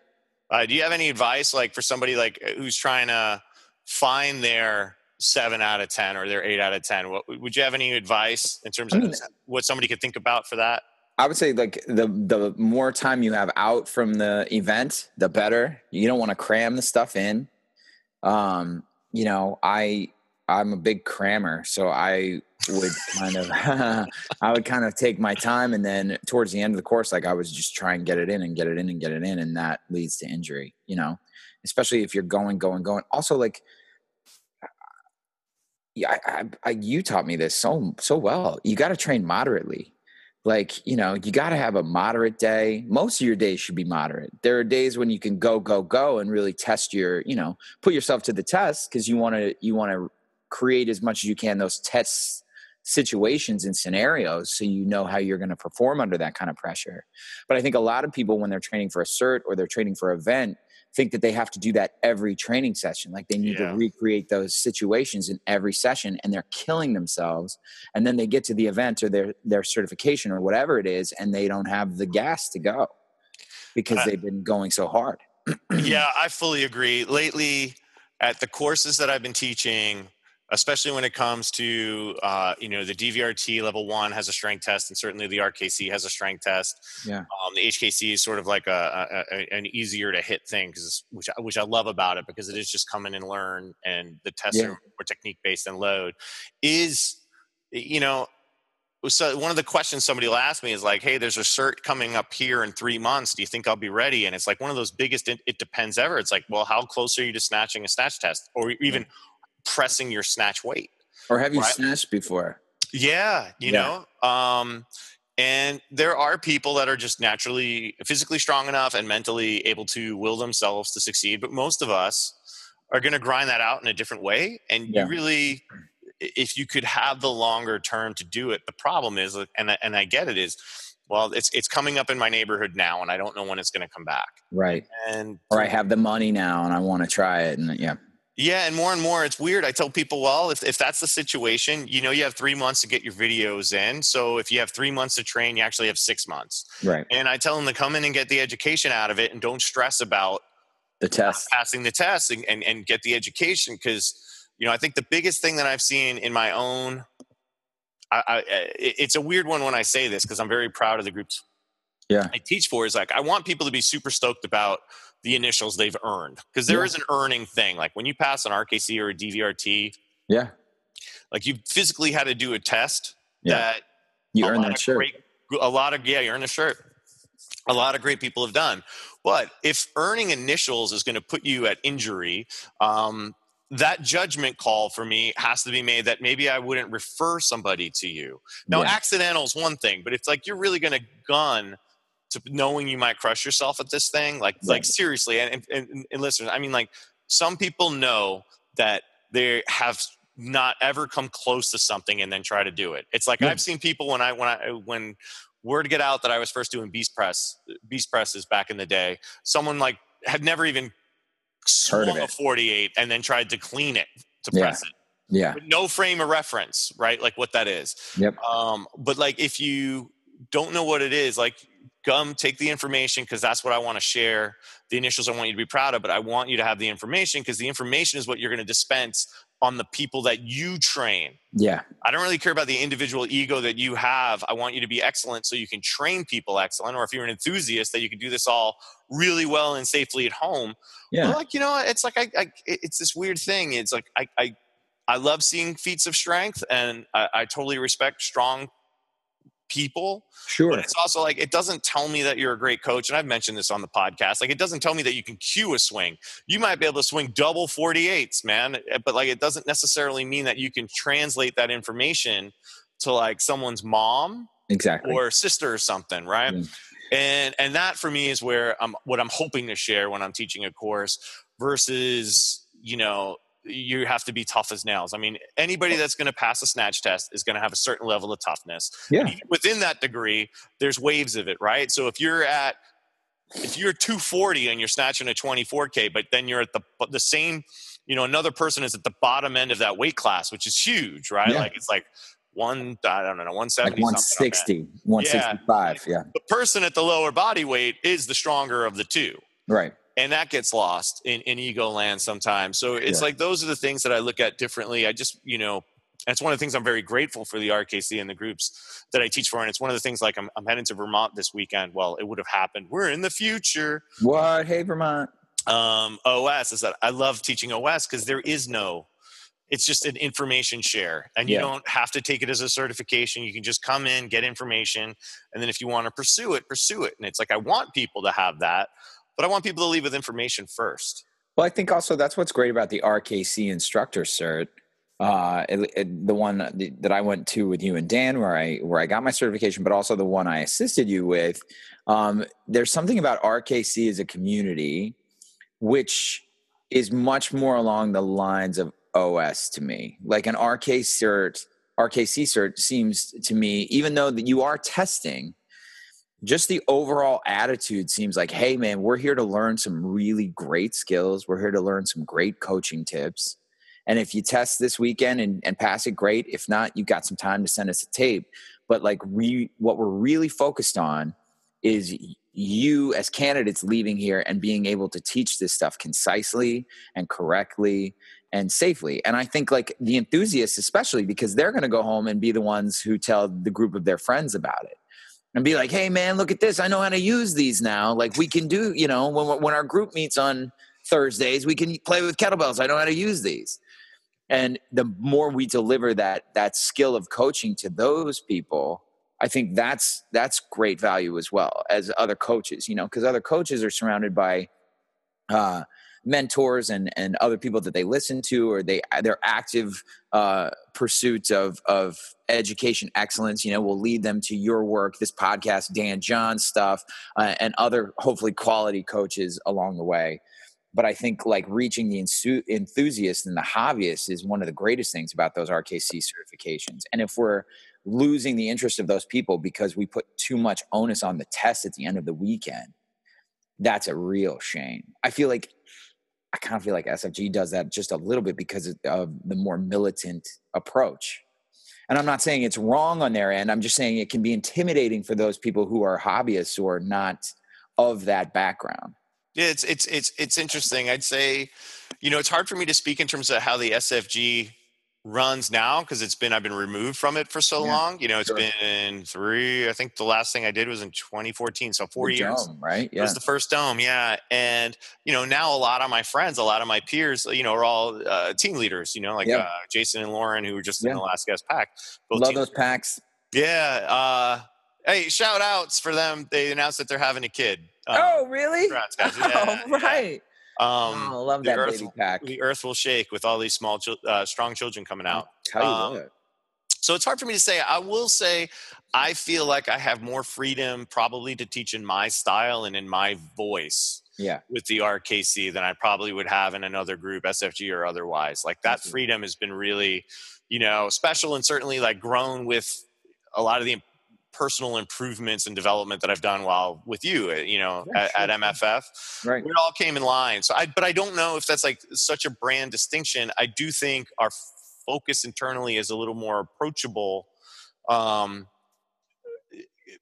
Uh, do you have any advice, like for somebody like who's trying to find their seven out of ten or they're eight out of ten? What, would you have any advice in terms I of mean, what somebody could think about for that? I would say like the the more time you have out from the event, the better. You don't want to cram the stuff in. Um, you know, I I'm a big crammer, so I would kind of [laughs] I would kind of take my time and then towards the end of the course, like I was just try and get it in and get it in and get it in, and that leads to injury, you know, especially if you're going, going, going. Also, like I, I, I, you taught me this so so well. You got to train moderately. Like you know, you got to have a moderate day. Most of your days should be moderate. There are days when you can go, go, go, and really test your, you know, put yourself to the test because you want to you want to create as much as you can those test situations and scenarios so you know how you're going to perform under that kind of pressure. But I think a lot of people when they're training for a cert or they're training for an event think that they have to do that every training session like they need Yeah. to recreate those situations in every session and they're killing themselves and then they get to the event or their their certification or whatever it is and they don't have the gas to go because Uh, they've been going so hard [clears throat] yeah, I fully agree. Lately, at the courses that I've been teaching, especially when it comes to uh, you know the DVRT level one has a strength test, and certainly the RKC has a strength test. Yeah. um, the HKC is sort of like a, a, a an easier to hit thing, which I- which I love about it because it is just come in and learn, and the tests Yeah. are more technique based and load. Is you know so one of the questions somebody will ask me is like, "Hey, there's a cert coming up here in three months. Do you think I'll be ready?" And it's like one of those biggest "it, it depends" ever. It's like, well, how close are you to snatching a snatch test, or even pressing your snatch weight. Or have you Right. snatched before? Yeah, you Yeah. know. Um, and there are people that are just naturally physically strong enough and mentally able to will themselves to succeed, but most of us are going to grind that out in a different way. And Yeah. you really, if you could have the longer term to do it, the problem is, and I- and I get it is, well, it's it's coming up in my neighborhood now, and I don't know when it's going to come back. Right. And Or I have the money now and I want to try it. And yeah. Yeah, and more and more, it's weird. I tell people, well, if, if that's the situation, you know, you have three months to get your videos in. So if you have three months to train, you actually have six months. Right. And I tell them to come in and get the education out of it and don't stress about The test. passing the test and, and, and get the education. Because, you know, I think the biggest thing that I've seen in my own, I, I, it's a weird one when I say this because I'm very proud of the groups Yeah. I teach for is like, I want people to be super stoked about the initials they've earned because there Yeah. is an earning thing. Like when you pass an RKC or a DVRT, Yeah. like you physically had to do a test Yeah. that You earn that shirt. Great, a lot of yeah, you earn a shirt. A lot of great people have done, but if earning initials is going to put you at injury, um, that judgment call for me has to be made that maybe I wouldn't refer somebody to you. Now, Yeah. accidental is one thing, but it's like you're really going to gun to knowing you might crush yourself at this thing. Like, like seriously, and, and, and listeners, I mean, like some people know that they have not ever come close to something and then try to do it. It's like Yeah. I've seen people when I when I when word get out that I was first doing beast press beast presses back in the day. Someone like had never even Heard of swung a it. 48 and then tried to clean it to Yeah. press it. Yeah. With no frame of reference, right? Like what that is. Yep. Um, but like if you don't know what it is, like come take the information because that's what I want to share. The initials I want you to be proud of, but I want you to have the information because the information is what you're going to dispense on the people that you train. Yeah. I don't really care about the individual ego that you have. I want you to be excellent so you can train people excellent. Or if you're an enthusiast, that you can do this all really well and safely at home. Yeah. But like you know, it's like I, I it's this weird thing. It's like I I, I love seeing feats of strength, and I, I totally respect strong people. Sure. But it's also like it doesn't tell me that you're a great coach, and I've mentioned this on the podcast. Like it doesn't tell me that you can cue a swing. You might be able to swing double 48s, man, eh, but like it doesn't necessarily mean that you can translate that information to like someone's mom Exactly. or sister or something, right? Mm. And and that for me is where I'm what I'm hoping to share when I'm teaching a course versus, you know, you have to be tough as nails. I mean, anybody that's going to pass a snatch test is going to have a certain level of toughness. Yeah. Within that degree, there's waves of it, right? So if you're at if you're 240 and you're snatching a 24k, but then you're at the the same, you know, another person is at the bottom end of that weight class, which is huge, right? Yeah. Like it's like one, I don't know, 170, like 160, 165. Yeah. The person at the lower body weight is the stronger of the two Right. And that gets lost in, in ego land sometimes. So it's Yeah. like those are the things that I look at differently. I just, you know, that's one of the things I'm very grateful for the RKC and the groups that I teach for. And it's one of the things like I'm, I'm heading to Vermont this weekend. Well, it would have happened. We're in the future. What? Hey, Vermont. Um, OS is that I love teaching OS because there is no, it's just an information share and you Yeah. don't have to take it as a certification. You can just come in, get information. And then if you want to pursue it, pursue it. And it's like, I want people to have that, but I want people to leave with information first. Well, I think also that's what's great about the RKC instructor cert. Uh, it- it- the one that- I went to with you and Dan, where I where I got my certification, but also the one I assisted you with. Um, there's something about RKC as a community, which is much more along the lines of OS to me. Like an RK cert, RKC cert seems to me, even though that you are testing, just the overall attitude seems like, hey, man, we're here to learn some really great skills. We're here to learn some great coaching tips. And if you test this weekend and, and pass it, great. If not, you've got some time to send us a tape. But like, we, what we're really focused on is you as candidates leaving here and being able to teach this stuff concisely and correctly and safely. And I think like the enthusiasts, especially because they're going to go home and be the ones who tell the group of their friends about it and be like, "Hey, man, look at this! I know how to use these now. Like we can do, you know, when when our group meets on Thursdays, we can play with kettlebells. I know how to use these." And the more we deliver that that skill of coaching to those people, I think that's that's great value as well as other coaches. You know, because other coaches are surrounded by uh, mentors and and other people that they listen to or they their active uh, pursuit of of education excellence you know will lead them to your work this podcast dan john stuff uh, and other hopefully quality coaches along the way. But i think like reaching the enthusiast and the hobbyist is one of the greatest things about those rkc certifications. And if we're losing the interest of those people because we put too much onus on the test at the end of the weekend that's a real shame. I feel like I kind of feel like SFG does that just a little bit because of the more militant approach. And I'm not saying it's wrong on their end. I'm just saying it can be intimidating for those people who are hobbyists or not of that background. Yeah, it's it's it's it's interesting. I'd say, you know, it's hard for me to speak in terms of how the SFG runs now because it's been I've been removed from it for so yeah, long. You know, it's sure. been three. I think the last thing I did was in 2014, so four the years. Dome, right? Yeah, it was the first dome. Yeah, and you know now a lot of my friends, a lot of my peers, you know, are all uh, team leaders. You know, like uh, Jason and Lauren, who were just yeah. in the last guest pack. Both Love those packs. Yeah. Uh, hey, shout outs for them. They announced that they're having a kid. Um, oh, really? Guys. [laughs] Yeah, oh, right. Um, oh, I love that earth, baby pack. The earth will shake with all these small, uh, strong children coming out. You um. So it's hard for me to say. I will say, I feel like I have more freedom probably to teach in my style and in my voice. Yeah. With the RKC than I probably would have in another group, SFG or otherwise. Like that freedom has been really, you know, special and certainly like grown with a lot of the personal improvements and development that I've done while with you, uh, you know, yeah, at, sure, at, MFF. Right. It all came in line. So I, but I don't know if that's like such a brand distinction. I do think our focus internally is a little more approachable. Um,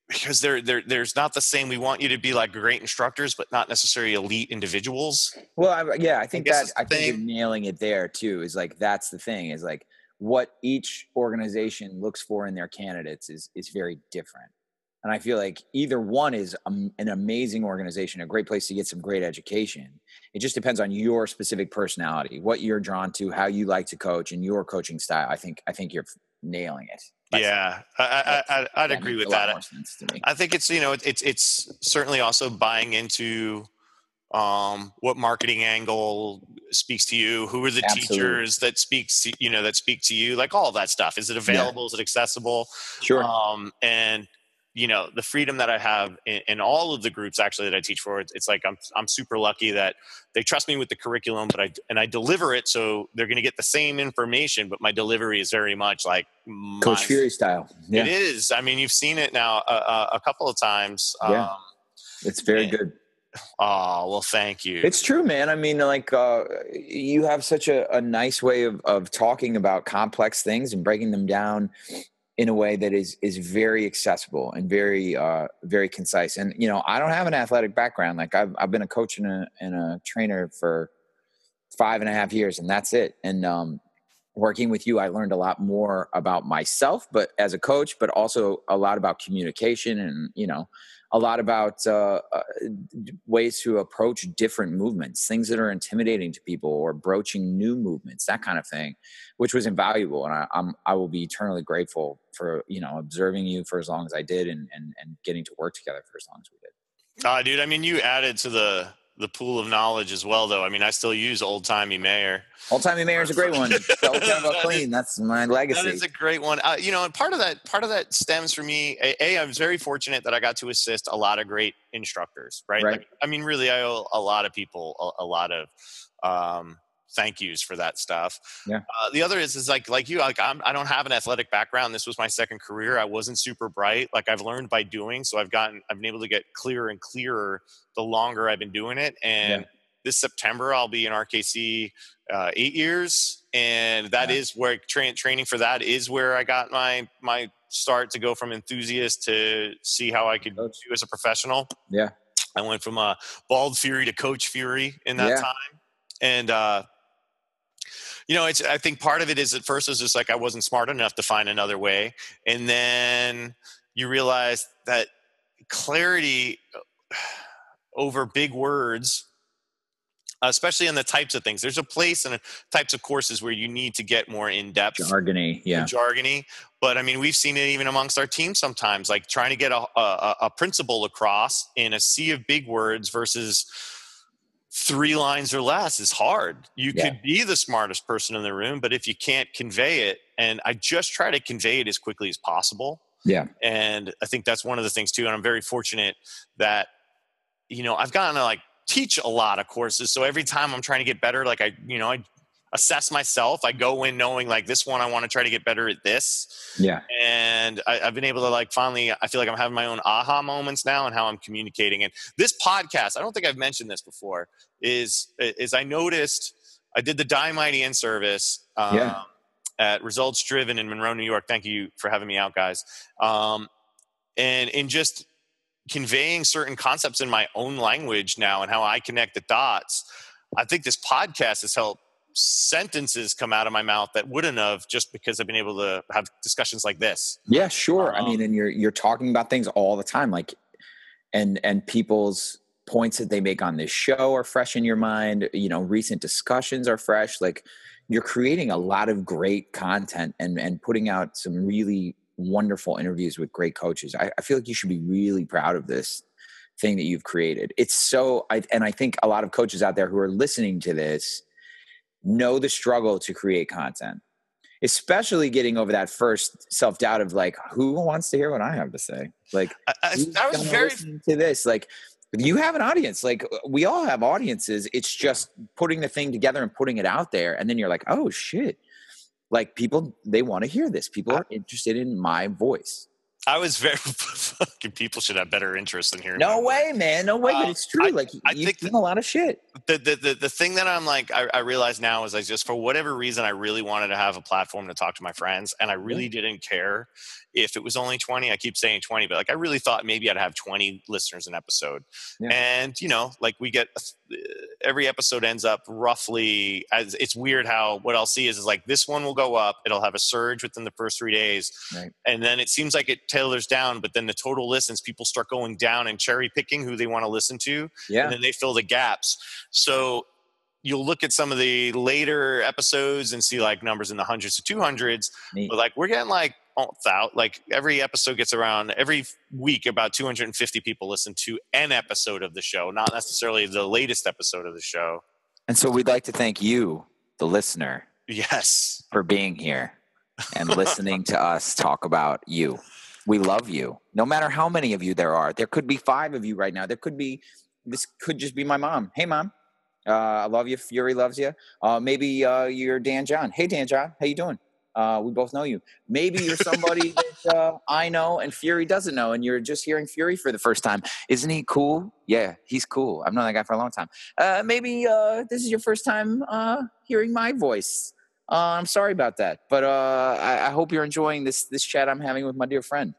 because there, there, there's not the same. We want you to be like great instructors, but not necessarily elite individuals. Well, I, yeah, I think I that I think you're nailing it there too. Is like that's the thing. Is like what each organization looks for in their candidates is is very different. And i feel like either one is a, an amazing organization a great place to get some great education. It just depends on your specific personality what you're drawn to how you like to coach and your coaching style. I think i think you're nailing it. That's, yeah I, I, I, would agree with that. i think it's you know it's it's certainly also buying into um, what marketing angle speaks to you? Who are the Absolutely. teachers that speaks to, you know that speak to you? Like all of that stuff. Is it available? Yeah. is it accessible? Sure. Um, and you know the freedom that i have in, in, all of the groups actually that i teach for it's, it's, like I'm, I'm super lucky that they trust me with the curriculum but i and i deliver it so they're going to get the same information but my delivery is very much like coach fury style. Yeah. it is. I mean you've seen it now a, a couple of times. Yeah. Um, it's very and, good Oh, well, thank you. It's true, man. I mean, like, uh, you have such a, a nice way of, of talking about complex things and breaking them down in a way that is is very accessible and very uh, very concise. And you know, I don't have an athletic background. Like, I've I've been a coach and a and a trainer for five and a half years, and that's it. And um, working with you, I learned a lot more about myself, but as a coach, but also a lot about communication and you know a lot about uh, uh, ways to approach different movements, things that are intimidating to people, or broaching new movements, that kind of thing, which was invaluable. And I, I'm I will be eternally grateful for you know observing you for as long as I did, and and and getting to work together for as long as we did. Uh, dude, I mean, you added to the the pool of knowledge as well, though. I mean, I still use old timey mayor. Old timey mayor is a great one. [laughs] that clean. Is, That's my legacy. That is a great one. Uh, you know, and part of that part of that stems for me. A, a, I was very fortunate that I got to assist a lot of great instructors. Right. right. Like, I mean, really, I owe a lot of people a, a lot of. Um, thank yous for that stuff. Yeah. Uh, the other is is like like you like I'm, I don't have an athletic background. This was my second career. I wasn't super bright. Like I've learned by doing. So I've gotten I've been able to get clearer and clearer the longer I've been doing it. And yeah this September I'll be in RKC uh, eight years, and that yeah. is where tra- training for that is where I got my my start to go from enthusiast to see how I could do as a professional. Yeah, I went from a uh, bald fury to coach fury in that yeah. time, and uh, you know, it's I think part of it is at first it's just like I wasn't smart enough to find another way, and then you realize that clarity uh, over big words especially in the types of things. There's a place and types of courses where you need to get more in depth, jargony, yeah, jargony. But I mean, we've seen it even amongst our team sometimes, like trying to get a, a, a principle across in a sea of big words versus three lines or less is hard. You Yeah. could be the smartest person in the room, but if you can't convey it, and I just try to convey it as quickly as possible. Yeah. And I think that's one of the things too. And I'm very fortunate that, you know, I've gotten to like teach a lot of courses. So every time I'm trying to get better, like I, you know, I assess myself. I go in knowing like this one, I want to try to get better at this Yeah. and I, I've been able to like finally i feel like i'm having my own aha moments now and how i'm communicating and this podcast i don't think i've mentioned this before is is i noticed i did the die mighty in service um, Yeah. at results driven in monroe new york thank you for having me out guys um, and in just conveying certain concepts in my own language now and how i connect the dots i think this podcast has helped sentences come out of my mouth that wouldn't have just because I've been able to have discussions like this. Yeah, sure. I Um, mean, and you're you're talking about things all the time, like, and and people's points that they make on this show are fresh in your mind. You know, recent discussions are fresh. Like, you're creating a lot of great content and and putting out some really wonderful interviews with great coaches. I, I feel like you should be really proud of this thing that you've created. It's so, I, and I think a lot of coaches out there who are listening to this know the struggle to create content especially getting over that first self doubt of like, who wants to hear what I have to say? Like, I, I, I was very to this. Like, you have an audience. Like, we all have audiences. It's just putting the thing together and putting it out there, and then you're like, oh shit! Like, people they want to hear this. People are interested in my voice. I was very [laughs] fucking people should have better interest in hearing. No way, man. No way. Uh, but it's true. I- like, I you've think seen a lot of shit. The, the the the thing that I'm like I, I realize now is I just for whatever reason I really wanted to have a platform to talk to my friends and I really didn't care if it was only 20 I keep saying 20 but like I really thought maybe I'd have 20 listeners an episode Yeah. and you know like we get uh, every episode ends up roughly as it's weird how what I'll see is is like this one will go up it'll have a surge within the first three days Right. and then it seems like it tailors down but then the total listens people start going down and cherry picking who they want to listen to Yeah. and then they fill the gaps. So you'll look at some of the later episodes and see like numbers in the hundreds to two hundreds, Neat. but like we're getting like oh, thou- like every episode gets around every week about 250 people listen to an episode of the show, not necessarily the latest episode of the show. And so we'd like to thank you, the listener, Yes. for being here and listening to us talk about you. We love you. No matter how many of you there are. There could be five of you right now. There could be this could just be my mom. Hey mom. Uh, I love you. Fury loves you. Uh, maybe uh, you're Dan John. Hey Dan John, how you doing? Uh, we both know you. Maybe you're somebody [laughs] that uh, I know and Fury doesn't know, and you're just hearing Fury for the first time. Isn't he cool? Yeah, he's cool. I've known that guy for a long time. Uh, maybe uh, this is your first time uh, hearing my voice. Uh, I'm sorry about that, but uh, I, I hope you're enjoying this this chat I'm having with my dear friend.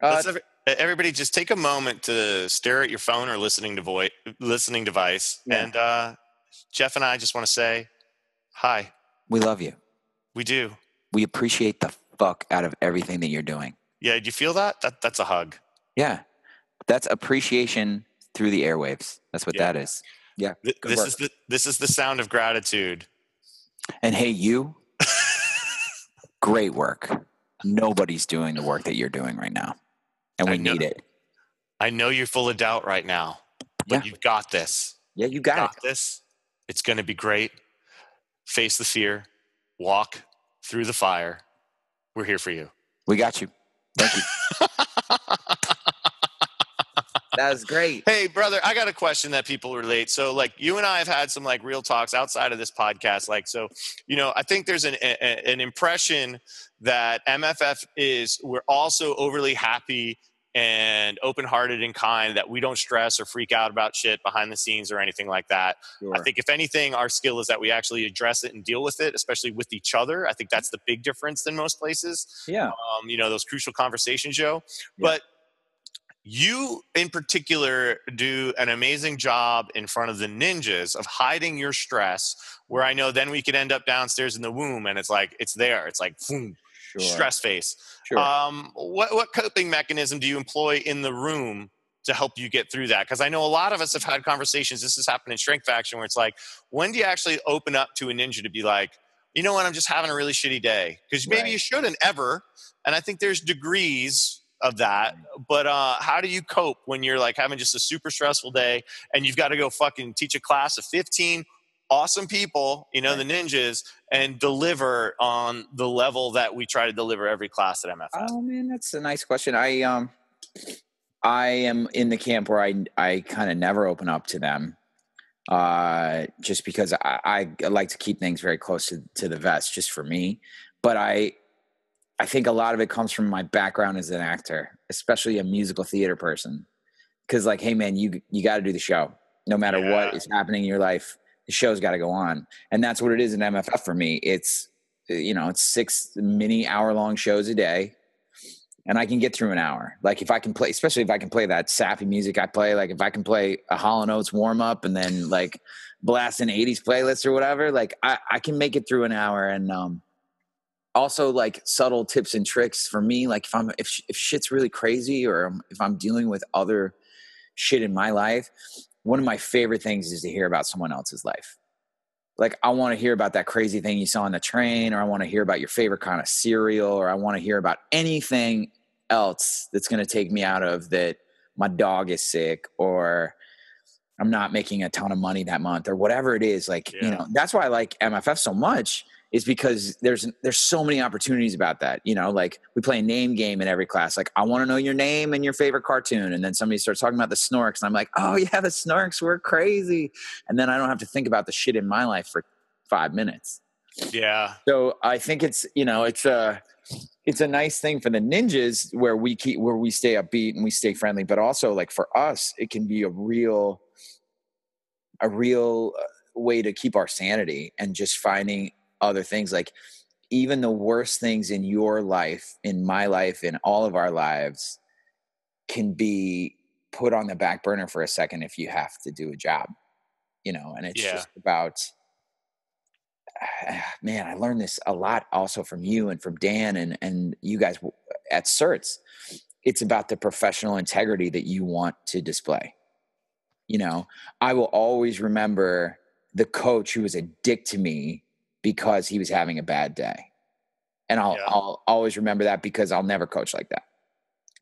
Uh, Let's everybody just take a moment to stare at your phone or listening to voice listening device. Yeah. And uh, Jeff and I just want to say hi. we love you. We do. We appreciate the fuck out of everything that you're doing. Yeah, do you feel that? That that's a hug. Yeah, that's appreciation through the airwaves. That's what Yeah. that is. Yeah. Th- this work. is the this is the sound of gratitude. And hey, you, [laughs] great work. Nobody's doing the work that you're doing right now, and we know. need it. I know you're full of doubt right now, but Yeah. you've got this. Yeah, you got got it. this. It's going to be great. Face the fear. Walk through the fire. We're here for you. We got you. Thank you. [laughs] that was great. Hey, brother, I got a question that people relate. So, like, you and I have had some like real talks outside of this podcast. Like, so, you know, I think there's an a, an impression that MFF is we're also overly happy and open-hearted and kind that we don't stress or freak out about shit behind the scenes or anything like that. I think if anything, our skill is that we actually address it and deal with it, especially with each other. I think that's the big difference than most places yeah. um, you know, those crucial conversations, Joe. Yeah. But you, in particular, do an amazing job in front of the ninjas of hiding your stress. Where I know then we could end up downstairs in the womb and it's like it's there. It's like boom, Sure. stress face. Sure. Um, what what coping mechanism do you employ in the room to help you get through that? Because I know a lot of us have had conversations. This has happened in Strength Faction where it's like, when do you actually open up to a ninja to be like, you know what, I'm just having a really shitty day? Because maybe Right. you shouldn't ever. And I think there's degrees of that. But uh, how do you cope when you're like having just a super stressful day and you've got to go fucking teach a class of 15 awesome people, you know, the ninjas, and deliver on the level that we try to deliver every class at MFF? Oh man, that's a nice question. I um I am in the camp where I I kind of never open up to them. Uh just because I, I like to keep things very close to, to the vest just for me. But I I think a lot of it comes from my background as an actor, especially a musical theater person. Cause like, hey man, you you gotta do the show. No matter yeah. what is happening in your life, the show's got to go on and that's what it is in mff for me it's you know it's six mini hour long shows a day and i can get through an hour like if i can play especially if i can play that sappy music i play like if i can play a Hall & Oates warm up and then like blast an 80s playlist or whatever like i, I can make it through an hour and um also like subtle tips and tricks for me like if i'm if, if shit's really crazy or if i'm dealing with other shit in my life one of my favorite things is to hear about someone else's life. Like I want to hear about that crazy thing you saw on the train, or I want to hear about your favorite kind of cereal, or I want to hear about anything else that's going to take me out of that my dog is sick or I'm not making a ton of money that month or whatever it is. Like, yeah. you know, that's why I like MFF so much is because there's there's so many opportunities about that. You know, like we play a name game in every class. Like I want to know your name and your favorite cartoon, and then somebody starts talking about the Snorks, and I'm like, oh yeah, the Snorks were crazy, and then I don't have to think about the shit in my life for five minutes. Yeah. So I think it's you know it's a it's a nice thing for the ninjas where we keep where we stay upbeat and we stay friendly, but also like for us, it can be a real a real uh, way to keep our sanity and just finding other things like even the worst things in your life in my life in all of our lives can be put on the back burner for a second if you have to do a job you know and it's yeah. just about [sighs] man i learned this a lot also from you and from dan and and you guys at certs it's about the professional integrity that you want to display you know i will always remember the coach who was a dick to me because he was having a bad day. And I'll yeah. I'll always remember that because I'll never coach like that.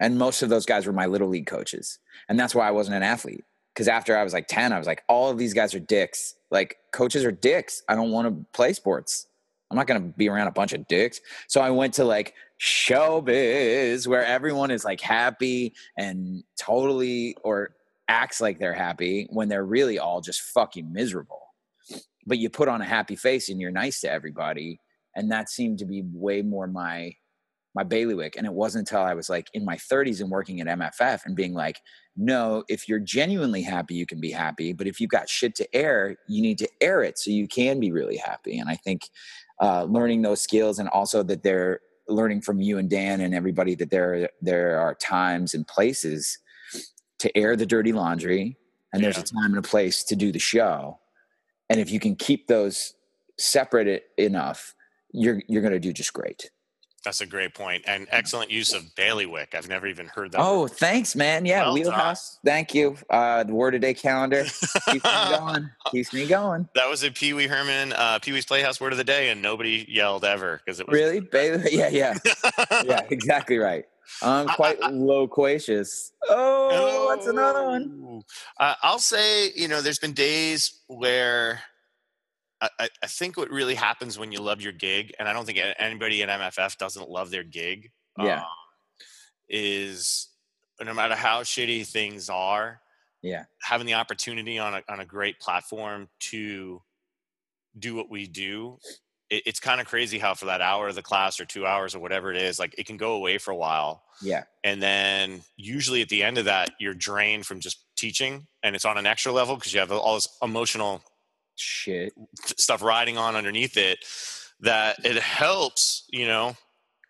And most of those guys were my little league coaches. And that's why I wasn't an athlete. Because after I was like 10, I was like, all of these guys are dicks. Like coaches are dicks. I don't want to play sports. I'm not going to be around a bunch of dicks. So I went to like showbiz where everyone is like happy and totally or acts like they're happy when they're really all just fucking miserable but you put on a happy face and you're nice to everybody. And that seemed to be way more my my bailiwick. And it wasn't until i was like in my 30s and working at mff and being like no if you're genuinely happy you can be happy but if you've got shit to air you need to air it so you can be really happy. And i think uh, learning those skills and also that they're learning from you and dan and everybody that there there are times and places to air the dirty laundry. And yeah. there's a time and a place to do the show and if you can keep those separate enough you're you're going to do just great. That's a great point and excellent use of bailiwick. I've never even heard that oh word. thanks man. Yeah well wheelhouse. Done. thank you. Uh the word of day calendar keeps me [laughs] going keeps me going. That was a pee-wee herman uh pee-wee's playhouse word of the day and nobody yelled ever because it was really? bailiwick? Yeah yeah. [laughs] Yeah exactly right I'm quite loquacious. Oh, oh, what's another one? Uh, I'll say, you know, there's been days where I, I, think what really happens when you love your gig, and I don't think anybody at MFF doesn't love their gig. Yeah. Um, is no matter how shitty things are, yeah, having the opportunity on a on a great platform to do what we do it, it's kind of crazy how for that hour of the class or two hours or whatever it is, like it can go away for a while. Yeah. And then usually at the end of that, you're drained from just teaching and it's on an extra level because you have all this emotional shit stuff riding on underneath it that it helps, you know.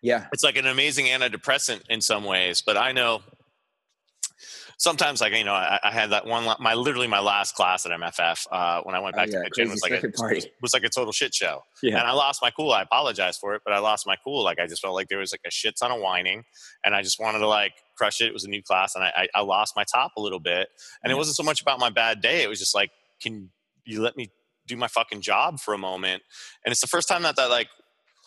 Yeah. It's like an amazing antidepressant in some ways, but I know sometimes like you know I, I, had that one my literally my last class at MFF uh, when I went oh, back oh, yeah, to my gym was like a, was, [laughs] was, like a total shit show. Yeah. And I lost my cool. I apologize for it, but I lost my cool. Like I just felt like there was like a shit ton of whining, and I just wanted to like crush it. It was a new class, and I, I, I lost my top a little bit. And it wasn't so much about my bad day. It was just like, can you let me do my fucking job for a moment? And it's the first time that that like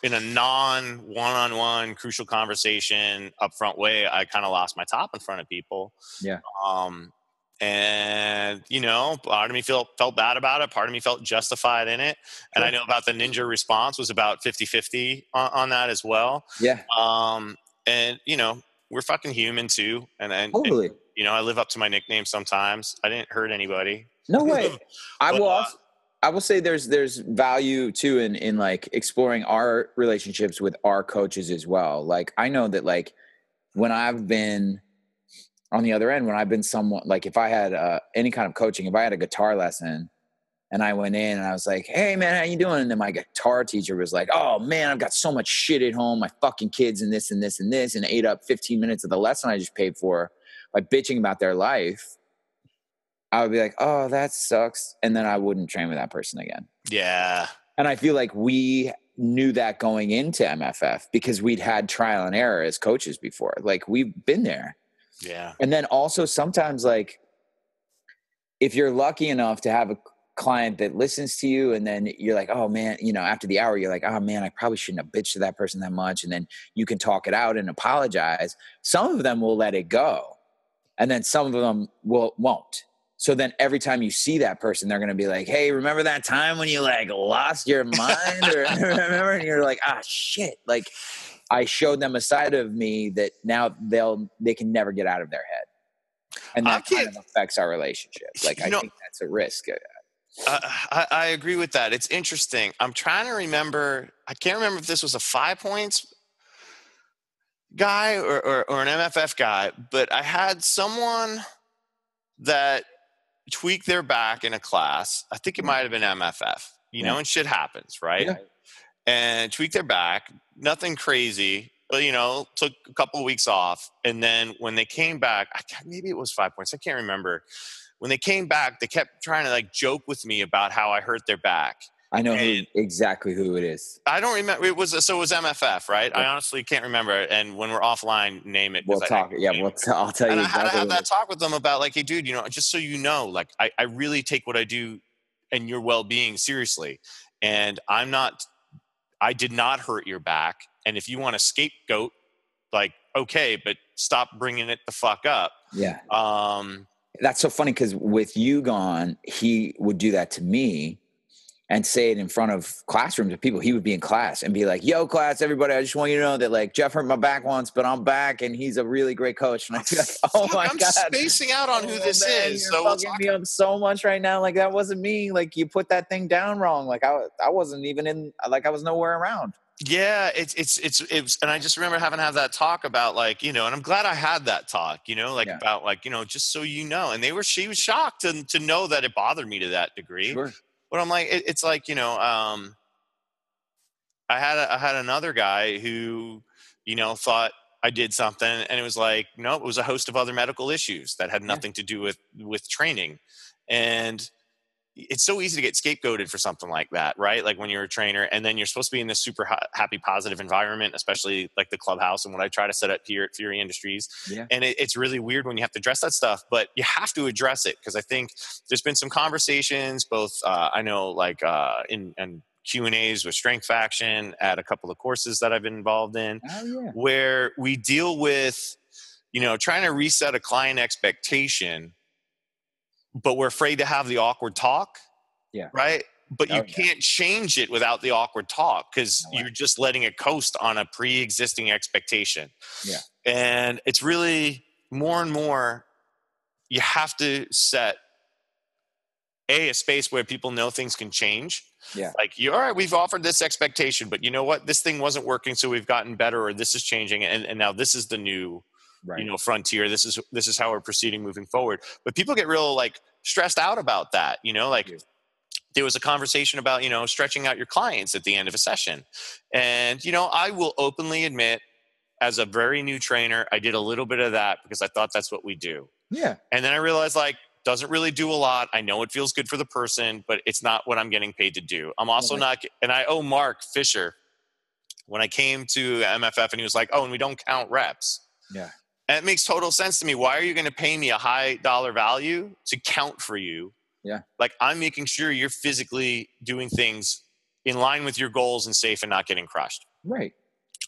in a non one-on-one crucial conversation upfront way i kind of lost my top in front of people Yeah. um and you know part of me felt felt bad about it part of me felt justified in it and i know about the ninja response was about 50-50 on, on that as well Yeah. um and you know we're fucking human too and, and, and Totally. you know i live up to my nickname sometimes i didn't hurt anybody No way. [laughs] I But, will. uh, Also, I will say there's there's value too in in like exploring our relationships with our coaches as well. Like I know that like when I've been on the other end, when I've been somewhat like if I had uh, any kind of coaching, if I had a guitar lesson and I went in and I was like, "Hey man, how you doing?" and then my guitar teacher was like, "Oh man, I've got so much shit at home, my fucking kids and this and this and this," and ate up 15 minutes of the lesson I just paid for by bitching about their life. I would be like, oh, that sucks. And then I wouldn't train with that person again. yeah And I feel like we knew that going into MFF because we'd had trial and error as coaches before. Like we've been there. yeah And then also sometimes, like, if you're lucky enough to have a client that listens to you and then you're like, oh man, you know, after the hour, you're like, oh man, I probably shouldn't have bitched to that person that much. And then you can talk it out and apologize. Some of them will let it go. And then some of them will won't. So then every time you see that person, they're gonna be like, Hey, remember that time when you like lost your mind? or [laughs] remember and you're like, ah shit. Like I showed them a side of me that now they'll they can never get out of their head. And that kind of affects our relationship. Like I know- think that's a risk. Uh, I, I agree with that. It's interesting. I'm trying to remember. I can't remember if this was a five points guy or, or, or an MFF guy, but I had someone that tweaked their back in a class. I think it might have been MFF, you know, Yeah. and shit happens, right? Yeah. And tweaked their back, nothing crazy, but you know, took a couple of weeks off. And then when they came back, I maybe it was five points. I can't remember. When they came back, they kept trying to like joke with me about how I hurt their back. I know who, exactly who it is. I don't remember. It was so it was MFF, right? I honestly can't remember. And when we're offline, name it. We'll I- talk. Yeah, we'll t- I'll tell you and I had to have that is. talk with them about like, hey, dude, you know, just so you know, like, I, I really take what I do and your well being seriously, and I'm not, I did not hurt your back, and if you want to scapegoat, like, okay, but stop bringing it the fuck up. Yeah. Um, that's so funny because with you gone, he would do that to me and say it in front of classrooms of people. He would be in class and be like, "Yo, class, everybody, I just want you to know that like Jeff hurt my back once, but I'm back, and he's a really great coach." And I'd be like, [laughs] "Oh my I'm god." spacing out on who Oh, this man, is. You're So fucking me up so much right now. Like that wasn't me. Like you put that thing down wrong. Like I, I wasn't even in. Like I was nowhere around. Yeah, it's it's it's it's and I just remember having to have that talk about like, you know, and I'm glad I had that talk, you know, like Yeah. about like, you know, just so you know. And they were she was shocked to to know that it bothered me to that degree. Sure. But I'm like, it, it's like, you know, um I had a, I had another guy who, you know, thought I did something and it was like, no, it was a host of other medical issues that had Yeah. nothing to do with with training. And it's so easy to get scapegoated for something like that, right? Like when you're a trainer and then you're supposed to be in this super ha- happy, positive environment, especially like the clubhouse and what I try to set up here at Fury Industries. Yeah. And it, it's really weird when you have to address that stuff, but you have to address it because I think there's been some conversations, both uh, I know like uh, in and Q and A's with Strength Faction at a couple of courses that I've been involved in, Oh yeah. where we deal with, you know, trying to reset a client expectation, but we're afraid to have the awkward talk. Yeah. Right. But you Oh, yeah. can't change it without the awkward talk because No you're just letting it coast on a pre existing expectation. Yeah. And it's really more and more, you have to set a, a space where people know things can change. Yeah. Like, you're all right, we've offered this expectation, but you know what? This thing wasn't working, so we've gotten better, or this is changing, and, and now this is the new Right. you know frontier this is this is how we're proceeding moving forward but people get real like stressed out about that you know like Yeah. there was a conversation about you know stretching out your clients at the end of a session and you know i will openly admit as a very new trainer i did a little bit of that because i thought that's what we do yeah. and then i realized like doesn't really do a lot i know it feels good for the person but it's not what i'm getting paid to do i'm also Right. not and i owe mark fisher when i came to mff and he was like oh and we don't count reps Yeah. And it makes total sense to me. Why are you going to pay me a high dollar value to count for you? Yeah. Like I'm making sure you're physically doing things in line with your goals and safe and not getting crushed. Right.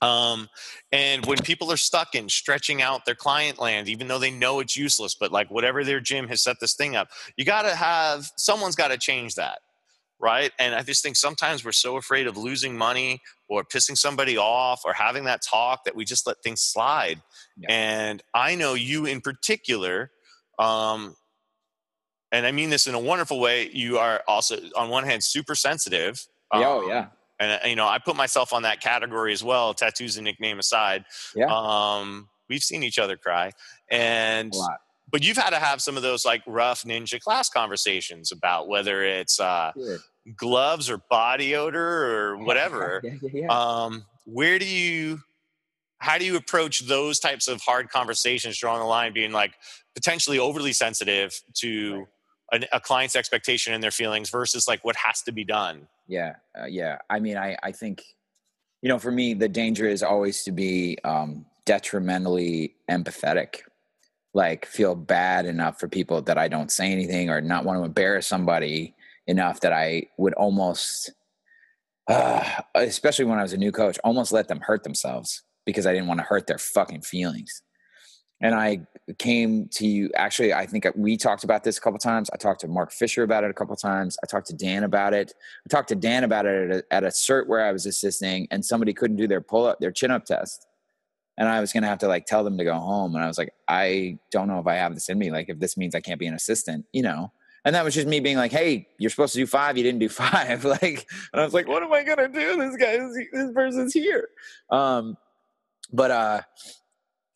Um, and when people are stuck in stretching out their client land, even though they know it's useless, but like whatever their gym has set this thing up, you got to have someone's got to change that. Right. And I just think sometimes we're so afraid of losing money or pissing somebody off or having that talk that we just let things slide. Yeah. And I know you in particular, um, and I mean this in a wonderful way, you are also, on one hand, super sensitive. Um, oh, yeah and uh, you know i put myself on that category as well tattoos and nickname aside yeah. um we've seen each other cry and but you've had to have some of those like rough ninja class conversations about whether it's uh gloves or body odor or [laughs] whatever yeah, yeah, yeah, um where do you how do you approach those types of hard conversations drawing the line being like potentially overly sensitive to right. a, a client's expectation and their feelings versus like what has to be done? Yeah uh, yeah. I mean i i think you know for me the danger is always to be um detrimentally empathetic like feel bad enough for people that i don't say anything or not want to embarrass somebody enough that i would almost uh, especially when i was a new coach almost let them hurt themselves because i didn't want to hurt their fucking feelings and I came to you. Actually, I think we talked about this a couple times. I talked to Mark Fisher about it a couple times. I talked to Dan about it. I talked to Dan about it at a, at a cert where I was assisting, and somebody couldn't do their pull up, their chin up test, and I was gonna have to like tell them to go home. And I was like, I don't know if I have this in me. Like, if this means I can't be an assistant, you know. And that was just me being like, "Hey, you're supposed to do five. You didn't do five. [laughs] like, and I was like, "What am I gonna do? This guy, this person's here." Um, but uh,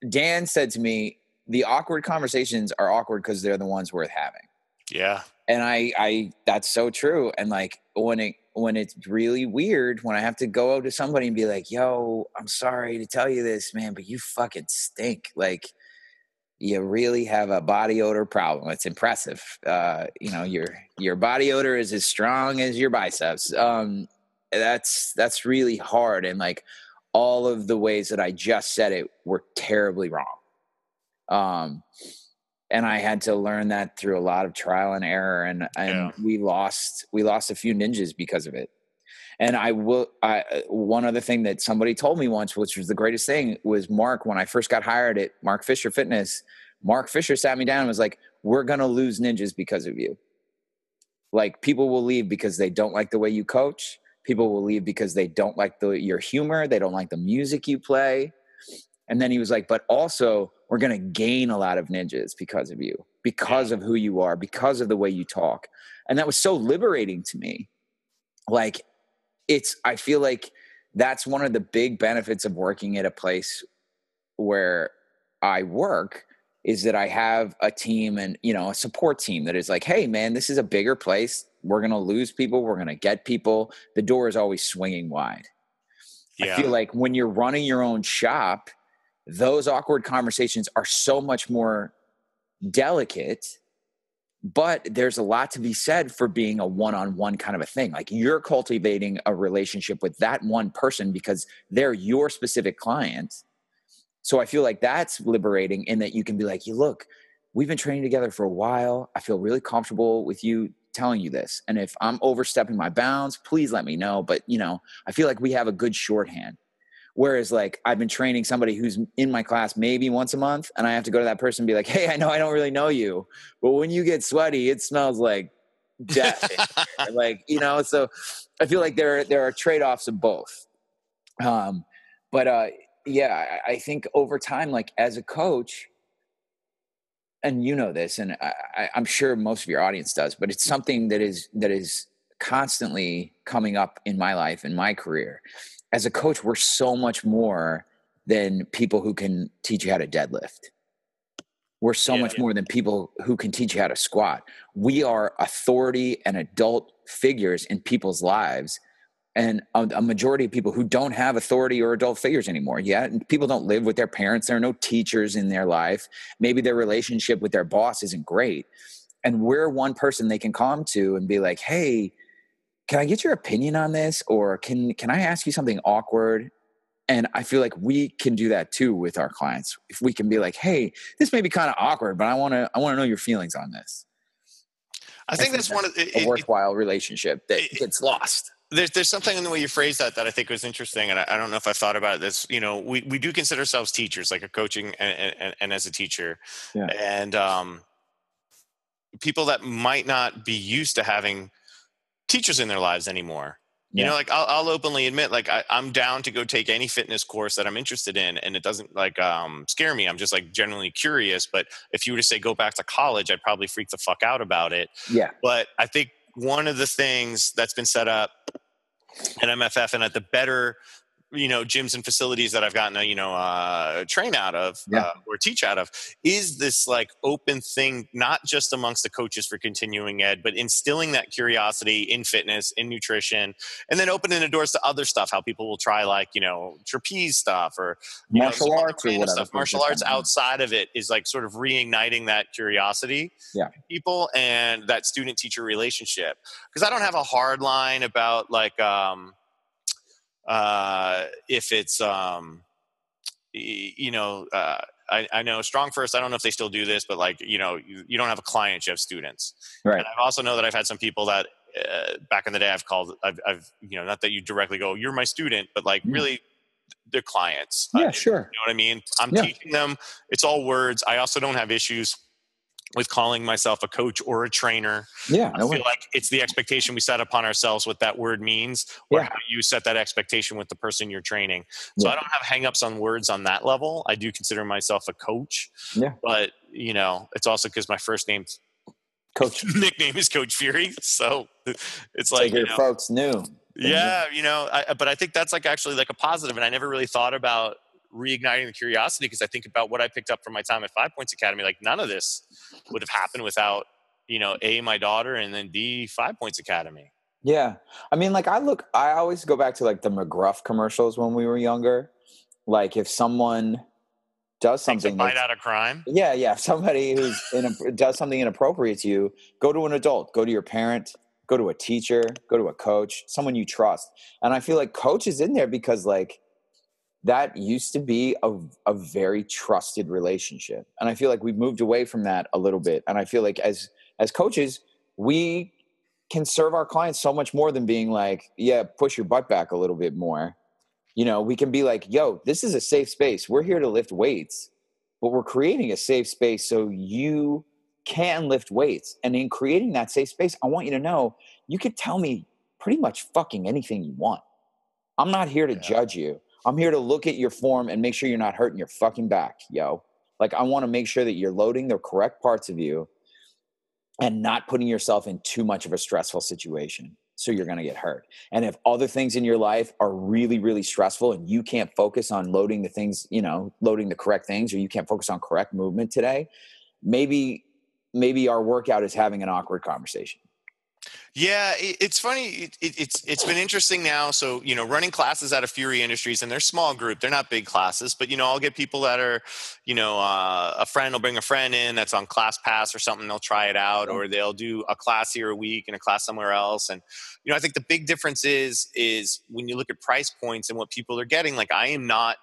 Dan said to me, the awkward conversations are awkward because they're the ones worth having. Yeah. And I, I, that's so true. And like when it, when it's really weird, when I have to go to somebody and be like, yo, I'm sorry to tell you this, man, but you fucking stink. Like, you really have a body odor problem. It's impressive. Uh, you know, your your body odor is as strong as your biceps. Um, that's that's really hard. And like all of the ways that I just said it were terribly wrong. Um, and I had to learn that through a lot of trial and error, and and yeah. we lost we lost a few ninjas because of it. And I will. I one other thing that somebody told me once, which was the greatest thing, was Mark when I first got hired at Mark Fisher Fitness. Mark Fisher sat me down and was like, "We're gonna lose ninjas because of you. Like people will leave because they don't like the way you coach. People will leave because they don't like the your humor. They don't like the music you play." And then he was like, "But also." we're going to gain a lot of ninjas because of you, because of who you are, because of the way you talk. And that was so liberating to me. Like, it's, I feel like that's one of the big benefits of working at a place where I work is that I have a team and, you know, a support team that is like, hey, man, this is a bigger place. We're going to lose people. We're going to get people. The door is always swinging wide. Yeah. I feel like when you're running your own shop, those awkward conversations are so much more delicate but there's a lot to be said for being a one-on-one kind of a thing. Like you're cultivating a relationship with that one person because they're your specific client. So i feel like that's liberating in that you can be like you look we've been training together for a while. I feel really comfortable with you telling you this. And if i'm overstepping my bounds please let me know. But you know i feel like we have a good shorthand Whereas like I've been training somebody who's in my class maybe once a month and I have to go to that person and be like, Hey, I know I don't really know you, but when you get sweaty, it smells like death. [laughs] like, you know, so I feel like there, there are trade-offs of both. Um, but, uh, yeah, I, I think over time, like as a coach, and you know this, and I, I'm sure most of your audience does, but it's something that is, that is constantly coming up in my life, in my career as a coach, we're so much more than people who can teach you how to deadlift. We're so yeah, much yeah. more than people who can teach you how to squat. We are authority and adult figures in people's lives. And a, a majority of people who don't have authority or adult figures anymore. Yeah, people don't live with their parents. There are no teachers in their life. Maybe their relationship with their boss isn't great. And we're one person they can come to and be like, hey, can I get your opinion on this? Or can, can I ask you something awkward? And I feel like we can do that too with our clients. If we can be like, hey, this may be kind of awkward, but I want to, I want to know your feelings on this. I think, I think that's, that's, one of it, a worthwhile it, relationship that it, gets lost. there's there's something in the way you phrase that that I think was interesting, and I, I don't know if I thought about this. You know, we, we do consider ourselves teachers, like a coaching and, and, and as a teacher, Yeah. and um, people that might not be used to having teachers in their lives anymore. You know, like I'll, I'll openly admit, like I, I'm down to go take any fitness course that I'm interested in, and it doesn't like um, scare me. I'm just like generally curious. But if you were to say go back to college, I'd probably freak the fuck out about it. Yeah. But I think one of the things that's been set up at MFF and at the better, you know, gyms and facilities that I've gotten to, you know, uh, train out of Yeah. uh, or teach out of is this like open thing, not just amongst the coaches for continuing ed, but instilling that curiosity in fitness, in nutrition, and then opening the doors to other stuff, how people will try like, you know, trapeze stuff or know, Martial some arts or whatever. stuff. Martial arts outside of it is like sort of reigniting that curiosity Yeah. in people and that student teacher relationship. Because I don't have a hard line about like um, uh, if it's um, you know. Uh, I, I know StrongFirst i don't know if they still do this but like you know you, you don't have a client you have students Right. and i also know that i've had some people that uh, back in the day i've called I've, I've you know not that you directly go you're my student but like Mm. really they're clients Yeah, Uh, sure. you know what I mean? I'm Yeah. teaching them. It's all words. I also don't have issues with calling myself a coach or a trainer. Yeah. I No feel like it's the expectation we set upon ourselves what that word means, or Yeah. how you set that expectation with the person you're training. So Yeah. I don't have hangups on words on that level. I do consider myself a coach. Yeah. But you know, it's also because my first name Coach. [laughs] nickname is Coach Fury. So it's Like, like, you your know, folks knew. yeah you know I, but i think that's like actually like a positive and i never really thought about reigniting the curiosity because i think about what i picked up from my time at five points academy like none of this would have happened without you know a my daughter and then b five points academy Yeah. I mean, like I look I always go back to like the McGruff commercials when we were younger. Like if someone does something bite out of crime Yeah, yeah. If somebody who's in does something inappropriate to you, go to an adult, go to your parent, go to a teacher, go to a coach, someone you trust. And I feel like coach is in there because like that used to be a, a very trusted relationship. And I feel like we've moved away from that a little bit. And I feel like as as coaches, we can serve our clients so much more than being like, yeah, push your butt back a little bit more. You know, we can be like, yo, this is a safe space. We're here to lift weights but we're creating a safe space so you can lift weights. And in creating that safe space, I want you to know you could tell me pretty much fucking anything you want. I'm not here to Yeah. judge you. I'm here to look at your form and make sure you're not hurting your fucking back, yo. Like, I want to make sure that you're loading the correct parts of you and not putting yourself in too much of a stressful situation. So you're going to get hurt. And if other things in your life are really, really stressful and you can't focus on loading the things, you know, loading the correct things, or you can't focus on correct movement today, maybe, maybe our workout is having an awkward conversation. Yeah, it, it's funny. It, it, it's it's been interesting now. So you know, running classes out of Fury Industries, and they're small group. They're not big classes, but you know, I'll get people that are, you know, uh, a friend will bring a friend in that's on ClassPass or something. They'll try it out, or they'll do a class here a week and a class somewhere else. And you know, I think the big difference is is when you look at price points and what people are getting. Like, I am not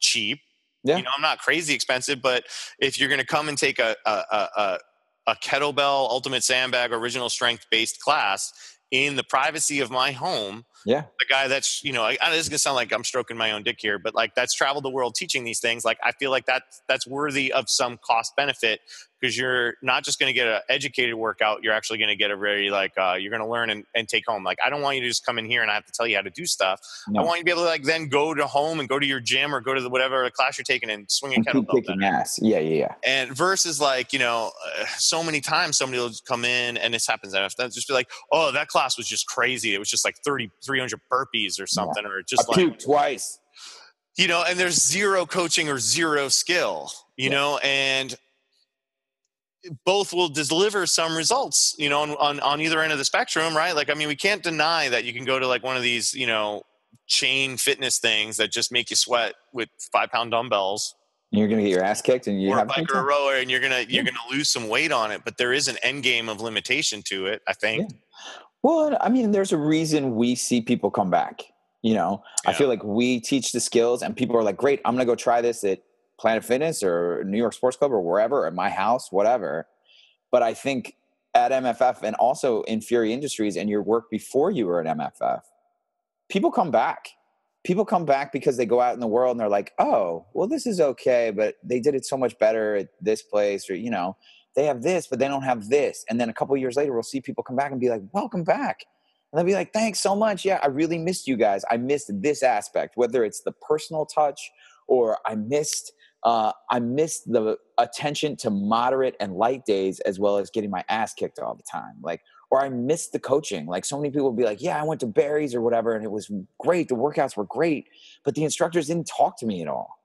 cheap. Yeah. You know, I'm not crazy expensive, but if you're going to come and take a a, a, a a kettlebell ultimate sandbag original strength based class in the privacy of my home Yeah. the guy that's you know I, I- this is gonna sound like i'm stroking my own dick here but like that's traveled the world teaching these things like i feel like that that's worthy of some cost benefit because you're not just going to get an educated workout you're actually going to get a very like uh, you're going to learn and, and take home like i don't want you to just come in here and i have to tell you how to do stuff No. i want you to be able to like then go to home and go to your gym or go to the whatever class you're taking and swing a kettlebell kicking ass. Yeah. Yeah. Yeah. and versus like you know uh, so many times somebody will come in and this happens and they'll just be like oh that class was just crazy it was just like 30 300 burpees or something or I just like puked twice. you know and there's zero coaching or zero skill you Yeah. know and both will deliver some results you know on, on on either end of the spectrum right like i mean we can't deny that you can go to like one of these you know chain fitness things that just make you sweat with five pound dumbbells And you're going to get your ass kicked and you or a have a biker or a rower and you're gonna you're Yeah. gonna lose some weight on it but there is an end game of limitation to it i think Yeah. Well, I mean, there's a reason we see people come back. You know, I feel like we teach the skills, and people are like, "Great, I'm going to go try this at Planet Fitness or New York Sports Club or wherever, or at my house, whatever." But I think at MFF and also in Fury Industries and your work before you were at MFF, people come back. People come back because they go out in the world and they're like, oh, well, this is okay, but they did it so much better at this place, or, you know, they have this, but they don't have this. And then a couple years later, we'll see people come back and be like, welcome back. And they'll be like, thanks so much. Yeah, I really missed you guys. I missed this aspect, whether it's the personal touch or I missed uh, I missed the attention to moderate and light days as well as getting my ass kicked all the time. Like, or I missed the coaching. Like, so many people be like, "Yeah, I went to Barry's or whatever, and it was great. The workouts were great, but the instructors didn't talk to me at all.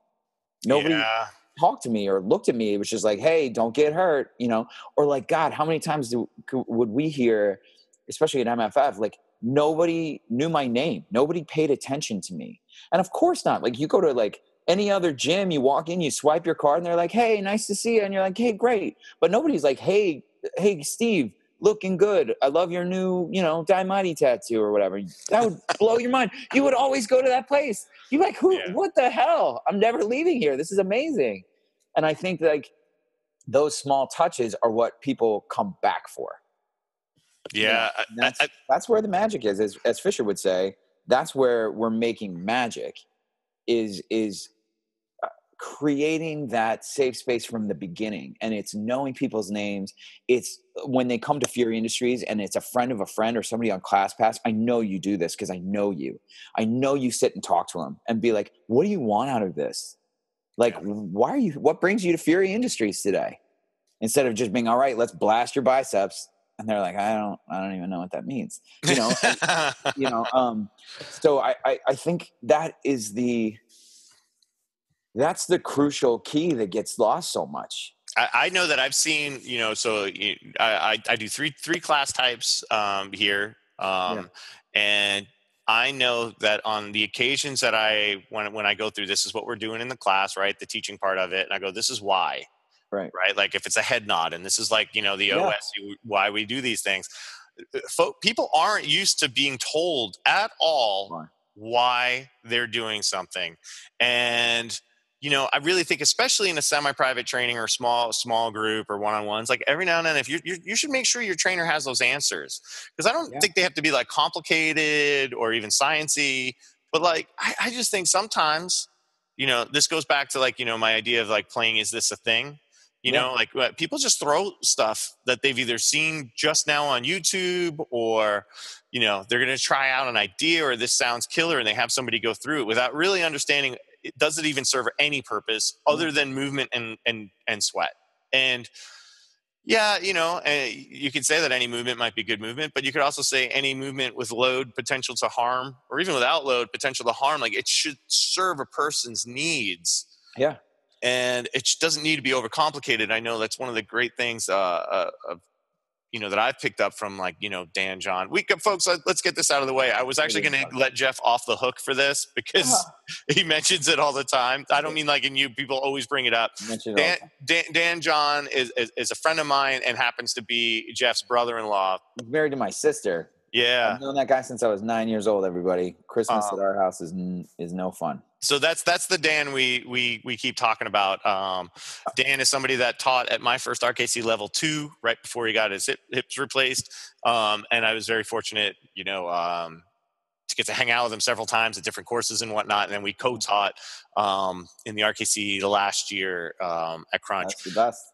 Nobody Yeah. Talked to me or looked at me. It was just like, "Hey, don't get hurt," you know. Or like, God, how many times do, would we hear, especially at MFF, like nobody knew my name, nobody paid attention to me, and of course not. Like, you go to like any other gym, you walk in, you swipe your card, and they're like, "Hey, nice to see you," and you're like, "Hey, great," but nobody's like, "Hey, hey, Steve." Looking good. I love your new, you know, Die Mighty tattoo or whatever. That would blow your mind. You would always go to that place. You're like, who? Yeah. What the hell? I'm never leaving here. This is amazing. And I think like those small touches are what people come back for. Yeah. And that's I- that's where the magic is, as, as Fisher would say. That's where we're making magic. Is is creating that safe space from the beginning, and it's knowing people's names. It's when they come to Fury Industries, and it's a friend of a friend or somebody on ClassPass. I know you do this because I know you. I know you sit and talk to them and be like, "What do you want out of this? Like, why are you? What brings you to Fury Industries today?" Instead of just being, "All right, let's blast your biceps," and they're like, "I don't, I don't even know what that means," you know. and- [laughs] you know um so I, I i think that is the that's the crucial key that gets lost so much I, I know that I've seen, you know, so I, I, I do three three class types um, here, um, and I know that on the occasions that I when when I go through this is what we're doing in the class, right? The teaching part of it, and I go, this is why, right right? Like if it's a head nod, and this is like you know the Yeah. OS why we do these things. Uh, people aren't used to being told at all Why? why they're doing something, and you know, I really think, especially in a semi-private training or small small group or one-on-ones, like every now and then, if you you should make sure your trainer has those answers because I don't Yeah. think they have to be like complicated or even sciency, but like I, I just think sometimes, you know, this goes back to like you know my idea of like playing is this a thing. You Yeah. know, like uh, people just throw stuff that they've either seen just now on YouTube or, you know, they're going to try out an idea or this sounds killer and they have somebody go through it without really understanding it, does it even serve any purpose other than movement and and and sweat. And yeah you know uh, you could say that any movement might be good movement but you could also say any movement with load potential to harm or even without load potential to harm like it should serve a person's needs. Yeah. And it doesn't need to be overcomplicated. I know that's one of the great things uh, uh, of you know that I've picked up from like you know Dan John. We folks, let- let's get this out of the way. I was actually going to let Geoff off the hook for this because Uh-huh. [laughs] he mentions it all the time. I don't mean like in you people always bring it up. You mentioned it all Dan. Dan, Dan John is, is is a friend of mine and happens to be Geoff's brother-in-law. He's married to my sister Yeah. i've known that guy since i was nine years old everybody christmas Uh, at our house is n- is no fun so that's that's the Dan we we we keep talking about. Um, Dan is somebody that taught at my first RKC level two right before he got his hip, hips replaced, um, and I was very fortunate, you know, um, to get to hang out with him several times at different courses and whatnot. And then we co-taught um, in the RKC the last year um, at Crunch the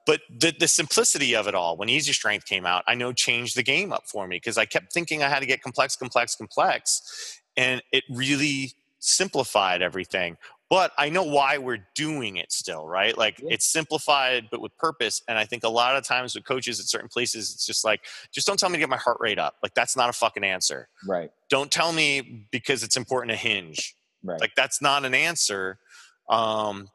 but the, the simplicity of it all when easy strength came out i know changed the game up for me because i kept thinking i had to get complex complex complex and it really simplified everything but i know why we're doing it still right? Like Yeah. it's simplified but with purpose and i think a lot of times with coaches at certain places it's just like just don't tell me to get my heart rate up. Like that's not a fucking answer. Right. Don't tell me because it's important to hinge. Right. Like that's not an answer. Um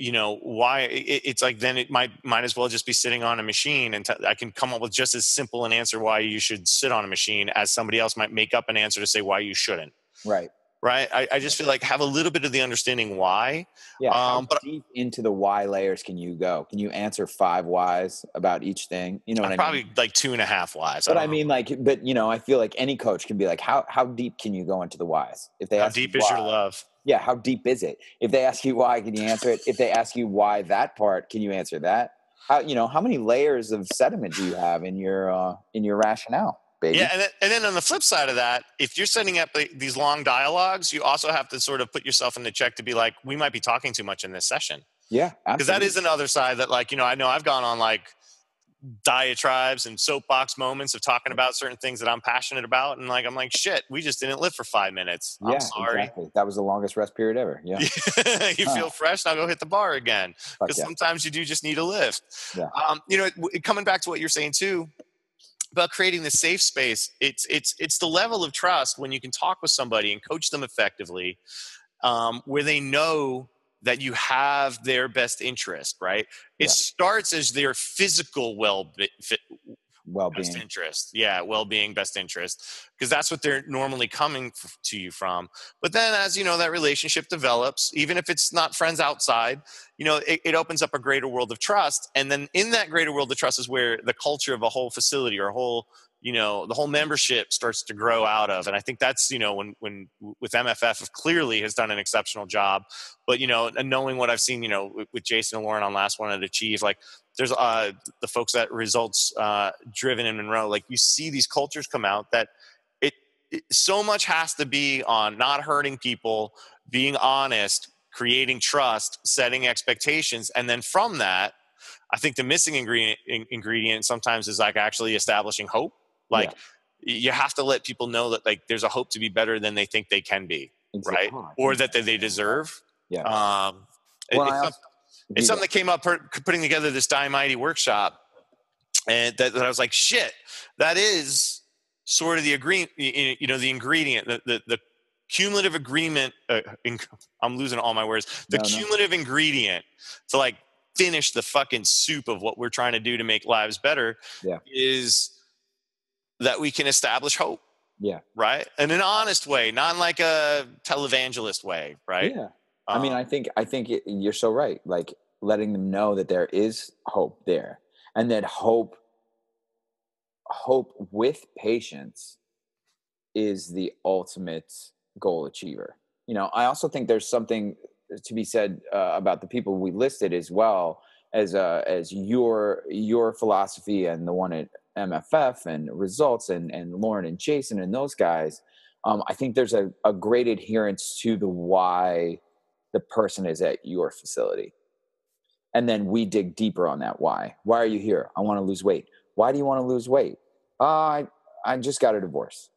you know why it, it's like then it might might as well just be sitting on a machine and t- i can come up with just as simple an answer why you should sit on a machine as somebody else might make up an answer to say why you shouldn't. Right right i, I just feel like have a little bit of the understanding why yeah how Um, but- deep into the why layers can you go can you answer five whys about each thing you know what i mean probably like two and a half whys But I know. mean, like, but you know, I feel like any coach can be like, how how deep can you go into the whys? If they how ask you deep is your love Yeah, how deep is it? If they ask you why, can you answer it? If they ask you why that part, can you answer that? how you know how many layers of sediment do you have in your uh, in your rationale baby. Yeah, and then, and then on the flip side of that, if you're setting up like, these long dialogues, you also have to sort of put yourself in the check to be like, we might be talking too much in this session. yeah because that is another side that like you know i know i've gone on like diatribes and soapbox moments of talking about certain things that i'm passionate about and like i'm like shit we just didn't live for five minutes. I'm yeah sorry. exactly. that was the longest rest period ever. Yeah. [laughs] You feel fresh now go hit the bar again. Because yeah. sometimes you do just need a lift. Yeah. um, you know coming back to what you're saying too about creating the safe space it's it's it's the level of trust when you can talk with somebody and coach them effectively um, where they know that you have their best interest right it Yeah. starts as their physical well well-being. Best interest. Yeah well-being best interest because that's what they're normally coming f- to you from. But then as you know that relationship develops even if it's not friends outside you know it, it opens up a greater world of trust. And then in that greater world of trust is where the culture of a whole facility or a whole you know the whole membership starts to grow out of. And i think that's you know when when with mff clearly has done an exceptional job. But you know and knowing what i've seen you know with, with jason and lauren on last one at achieve like there's uh the folks that results uh driven in monroe like you see these cultures come out that it, it so much has to be on not hurting people being honest creating trust setting expectations. And then from that i think the missing ingredient in, ingredient sometimes is like actually establishing hope like you have to let people know that like there's a hope to be better than they think they can be right? or that they, they deserve. Yeah. Um Well, it's, I some- it's something that came up per, putting together this die mighty workshop and that, that i was like shit that is sort of the agree you know the ingredient the the, the cumulative agreement uh, in, i'm losing all my words the No, no. cumulative ingredient to like finish the fucking soup of what we're trying to do to make lives better Yeah. is that we can establish hope yeah right in an honest way not like a televangelist way right yeah I mean, Um, I think I think you're so right. Like letting them know that there is hope there, and that hope, hope with patience, is the ultimate goal achiever. You know, I also think there's something to be said uh, about the people we listed as well as uh, as your your philosophy and the one at MFF and results and and Lauren and Jason and those guys. Um, I think there's a, a great adherence to the why the person is at your facility. And then we dig deeper on that why. Why are you here? I want to lose weight. Why do you want to lose weight? Uh, I I just got a divorce.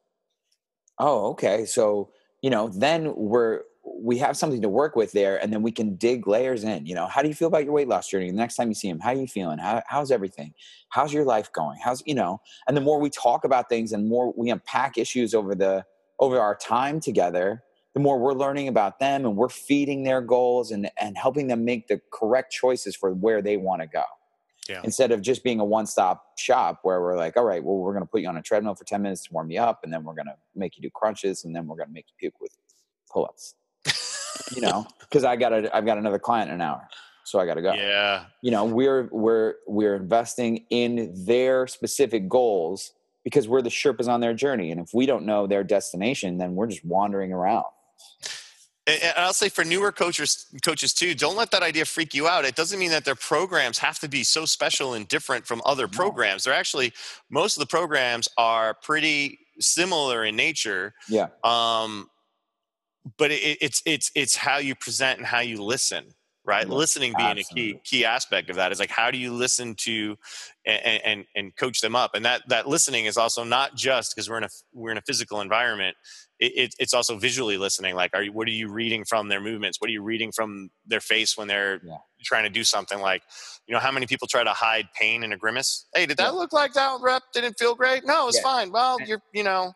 Oh, okay. So, you know, then we're we have something to work with there and then we can dig layers in. You know, how do you feel about your weight loss journey? The next time you see him, how are you feeling? How, how's everything? How's your life going? How's, you know, and the more we talk about things and more we unpack issues over the over our time together, the more we're learning about them and we're feeding their goals and, and helping them make the correct choices for where they want to go. Yeah. Instead of just being a one stop shop where we're like, all right, well, we're going to put you on a treadmill for 10 minutes to warm you up, and then we're going to make you do crunches, and then we're going to make you puke with pull ups. You know, because I got I've got another client in an hour, so I got to go yeah you know we're we're we're investing in their specific goals because we're the sherpas on their journey and if we don't know their destination then we're just wandering around And I'll say for newer coaches, coaches too, don't let that idea freak you out. It doesn't mean that their programs have to be so special and different from other programs. They're actually most of the programs are pretty similar in nature. yeah Um, but it, it's it's it's how you present and how you listen, right? Listening being a key key aspect of that is like how do you listen to and and, and coach them up, and that that listening is also not just because we're in a we're in a physical environment. It, it, it's also visually listening. Like, are you what are you reading from their movements? What are you reading from their face when they're Yeah. trying to do something? Like, you know, how many people try to hide pain in a grimace? Hey, did that Yeah. look like that rep didn't feel great? No, it's Yeah. fine. Well, you're you know.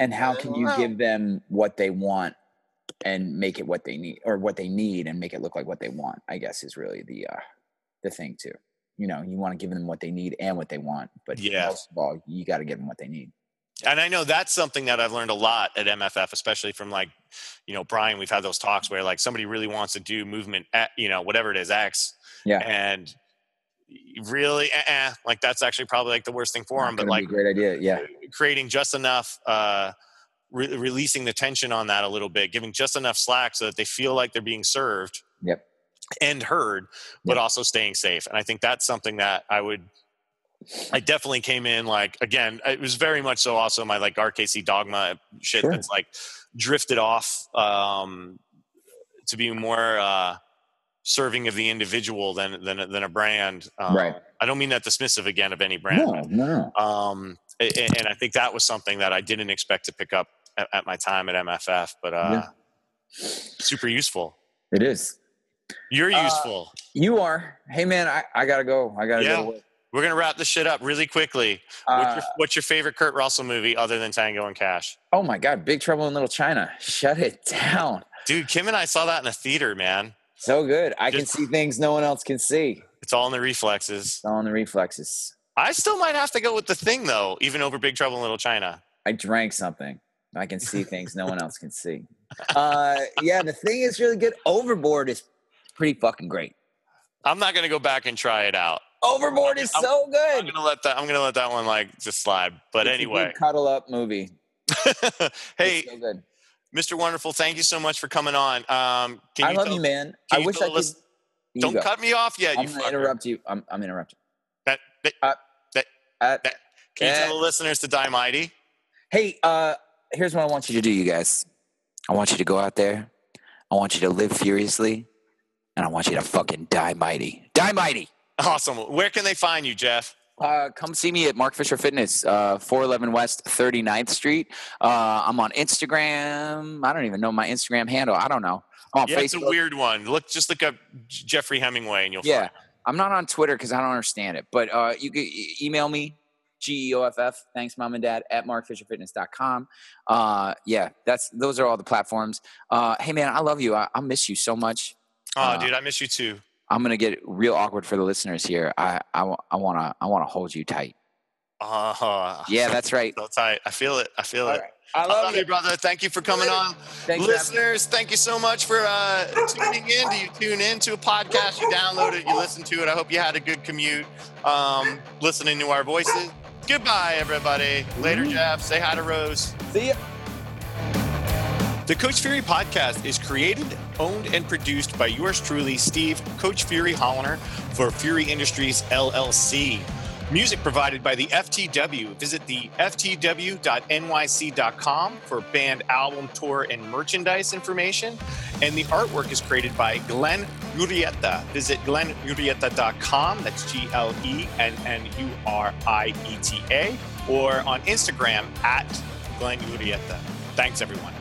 and how can you Well- give them what they want and make it what they need or what they need and make it look like what they want i guess is really the uh the thing too you know you want to give them what they need and what they want but Yeah. most of all you got to give them what they need and I know that's something that I've learned a lot at MFF, especially from like, you know, Brian. We've had those talks where like somebody really wants to do movement, at, you know, whatever it is, X, Yeah. and really, eh, like that's actually probably like the worst thing for them. But like great idea yeah creating just enough, uh, re- releasing the tension on that a little bit, giving just enough slack so that they feel like they're being served. Yep. and heard, but Yeah. also staying safe. And I think that's something that I would. I definitely came in like again. It was very much so. Also, my like RKC dogma shit Sure. that's like drifted off um, to be more uh, serving of the individual than than a- than a brand. Um, Right. I don't mean that dismissive again of any brand. No, no. Um, a- a- and I think that was something that I didn't expect to pick up at, at my time at MFF, but uh, super useful. It is. You're Uh, useful. You are. Hey, man, I, I gotta go. I gotta Yeah. go. work. We're gonna wrap this shit up really quickly. what's, Uh, your, what's your favorite Kurt Russell movie other than Tango and Cash? oh my God, Big Trouble in Little China. Shut it down. Dude, Kim and I saw that in a theater, man. So good. I can see things no one else can see. It's all in the reflexes. It's all in the reflexes. I still might have to go with the thing though, even over Big Trouble in Little China. I drank something. I can see things no one else can see. [laughs] Uh, yeah, the thing is really good. Overboard is pretty fucking great. I'm not gonna go back and try it out. Overboard is I'm- so I'm good. gonna let that. I'm gonna let that one like just slide. But It's anyway, cuddle up movie. [laughs] hey, so good. Mr. Wonderful, thank you so much for coming on. Um, can I love tell- you, man. I you wish I could. Don't go. cut me off yet. I'm you gonna fucker. interrupt you. I'm, I'm interrupting. That, that, Uh, that- Uh, that- can you tell the listeners to die mighty? Hey, uh, here's what I want you to do, you guys. I want you to go out there. I want you to live furiously, and I want you to fucking die mighty. Die mighty. Awesome. Where can they find you, Geoff? Uh, come see me at Mark Fisher Fitness, uh, 411 West 39th Street. Uh, I'm on Instagram. I don't even know my Instagram handle. I don't know. I'm on Yeah, it's a weird one. Look, just look up Jeffrey Hemingway, and you'll Yeah. find. I'm not on Twitter because I don't understand it. But uh, you can email me, G E O F F. Thanks, mom and dad at markfisherfitness.com. Uh, yeah, that's those are all the platforms. Uh, hey man, I love you. I, I miss you so much. Oh, Uh, dude, I miss you too. I'm gonna get real awkward for the listeners here. I I, I wanna I wanna hold you tight. Uh, Yeah, that's right. [laughs] so tight. I feel it. I feel All it. right. I I love you, brother. Thank you for coming on. Thanks. Listeners, thank you so much for uh, tuning in. Do you tune in to a podcast? You download it, you listen to it. I hope you had a good commute um, listening to our voices. Goodbye, everybody. Later. Geoff. Say hi to Rose. See ya. The Coach Fury podcast is created, owned, and produced by yours truly, Steve Coach Fury Holiner for Fury Industries LLC. Music provided by the FTW. Visit the ftw.nyc.com for band album, tour, and merchandise information. And the artwork is created by Glenn Urieta. Visit glennurieta.com. That's G L E N N U R I E T A. Or on Instagram at Glenn Urieta. Thanks, everyone.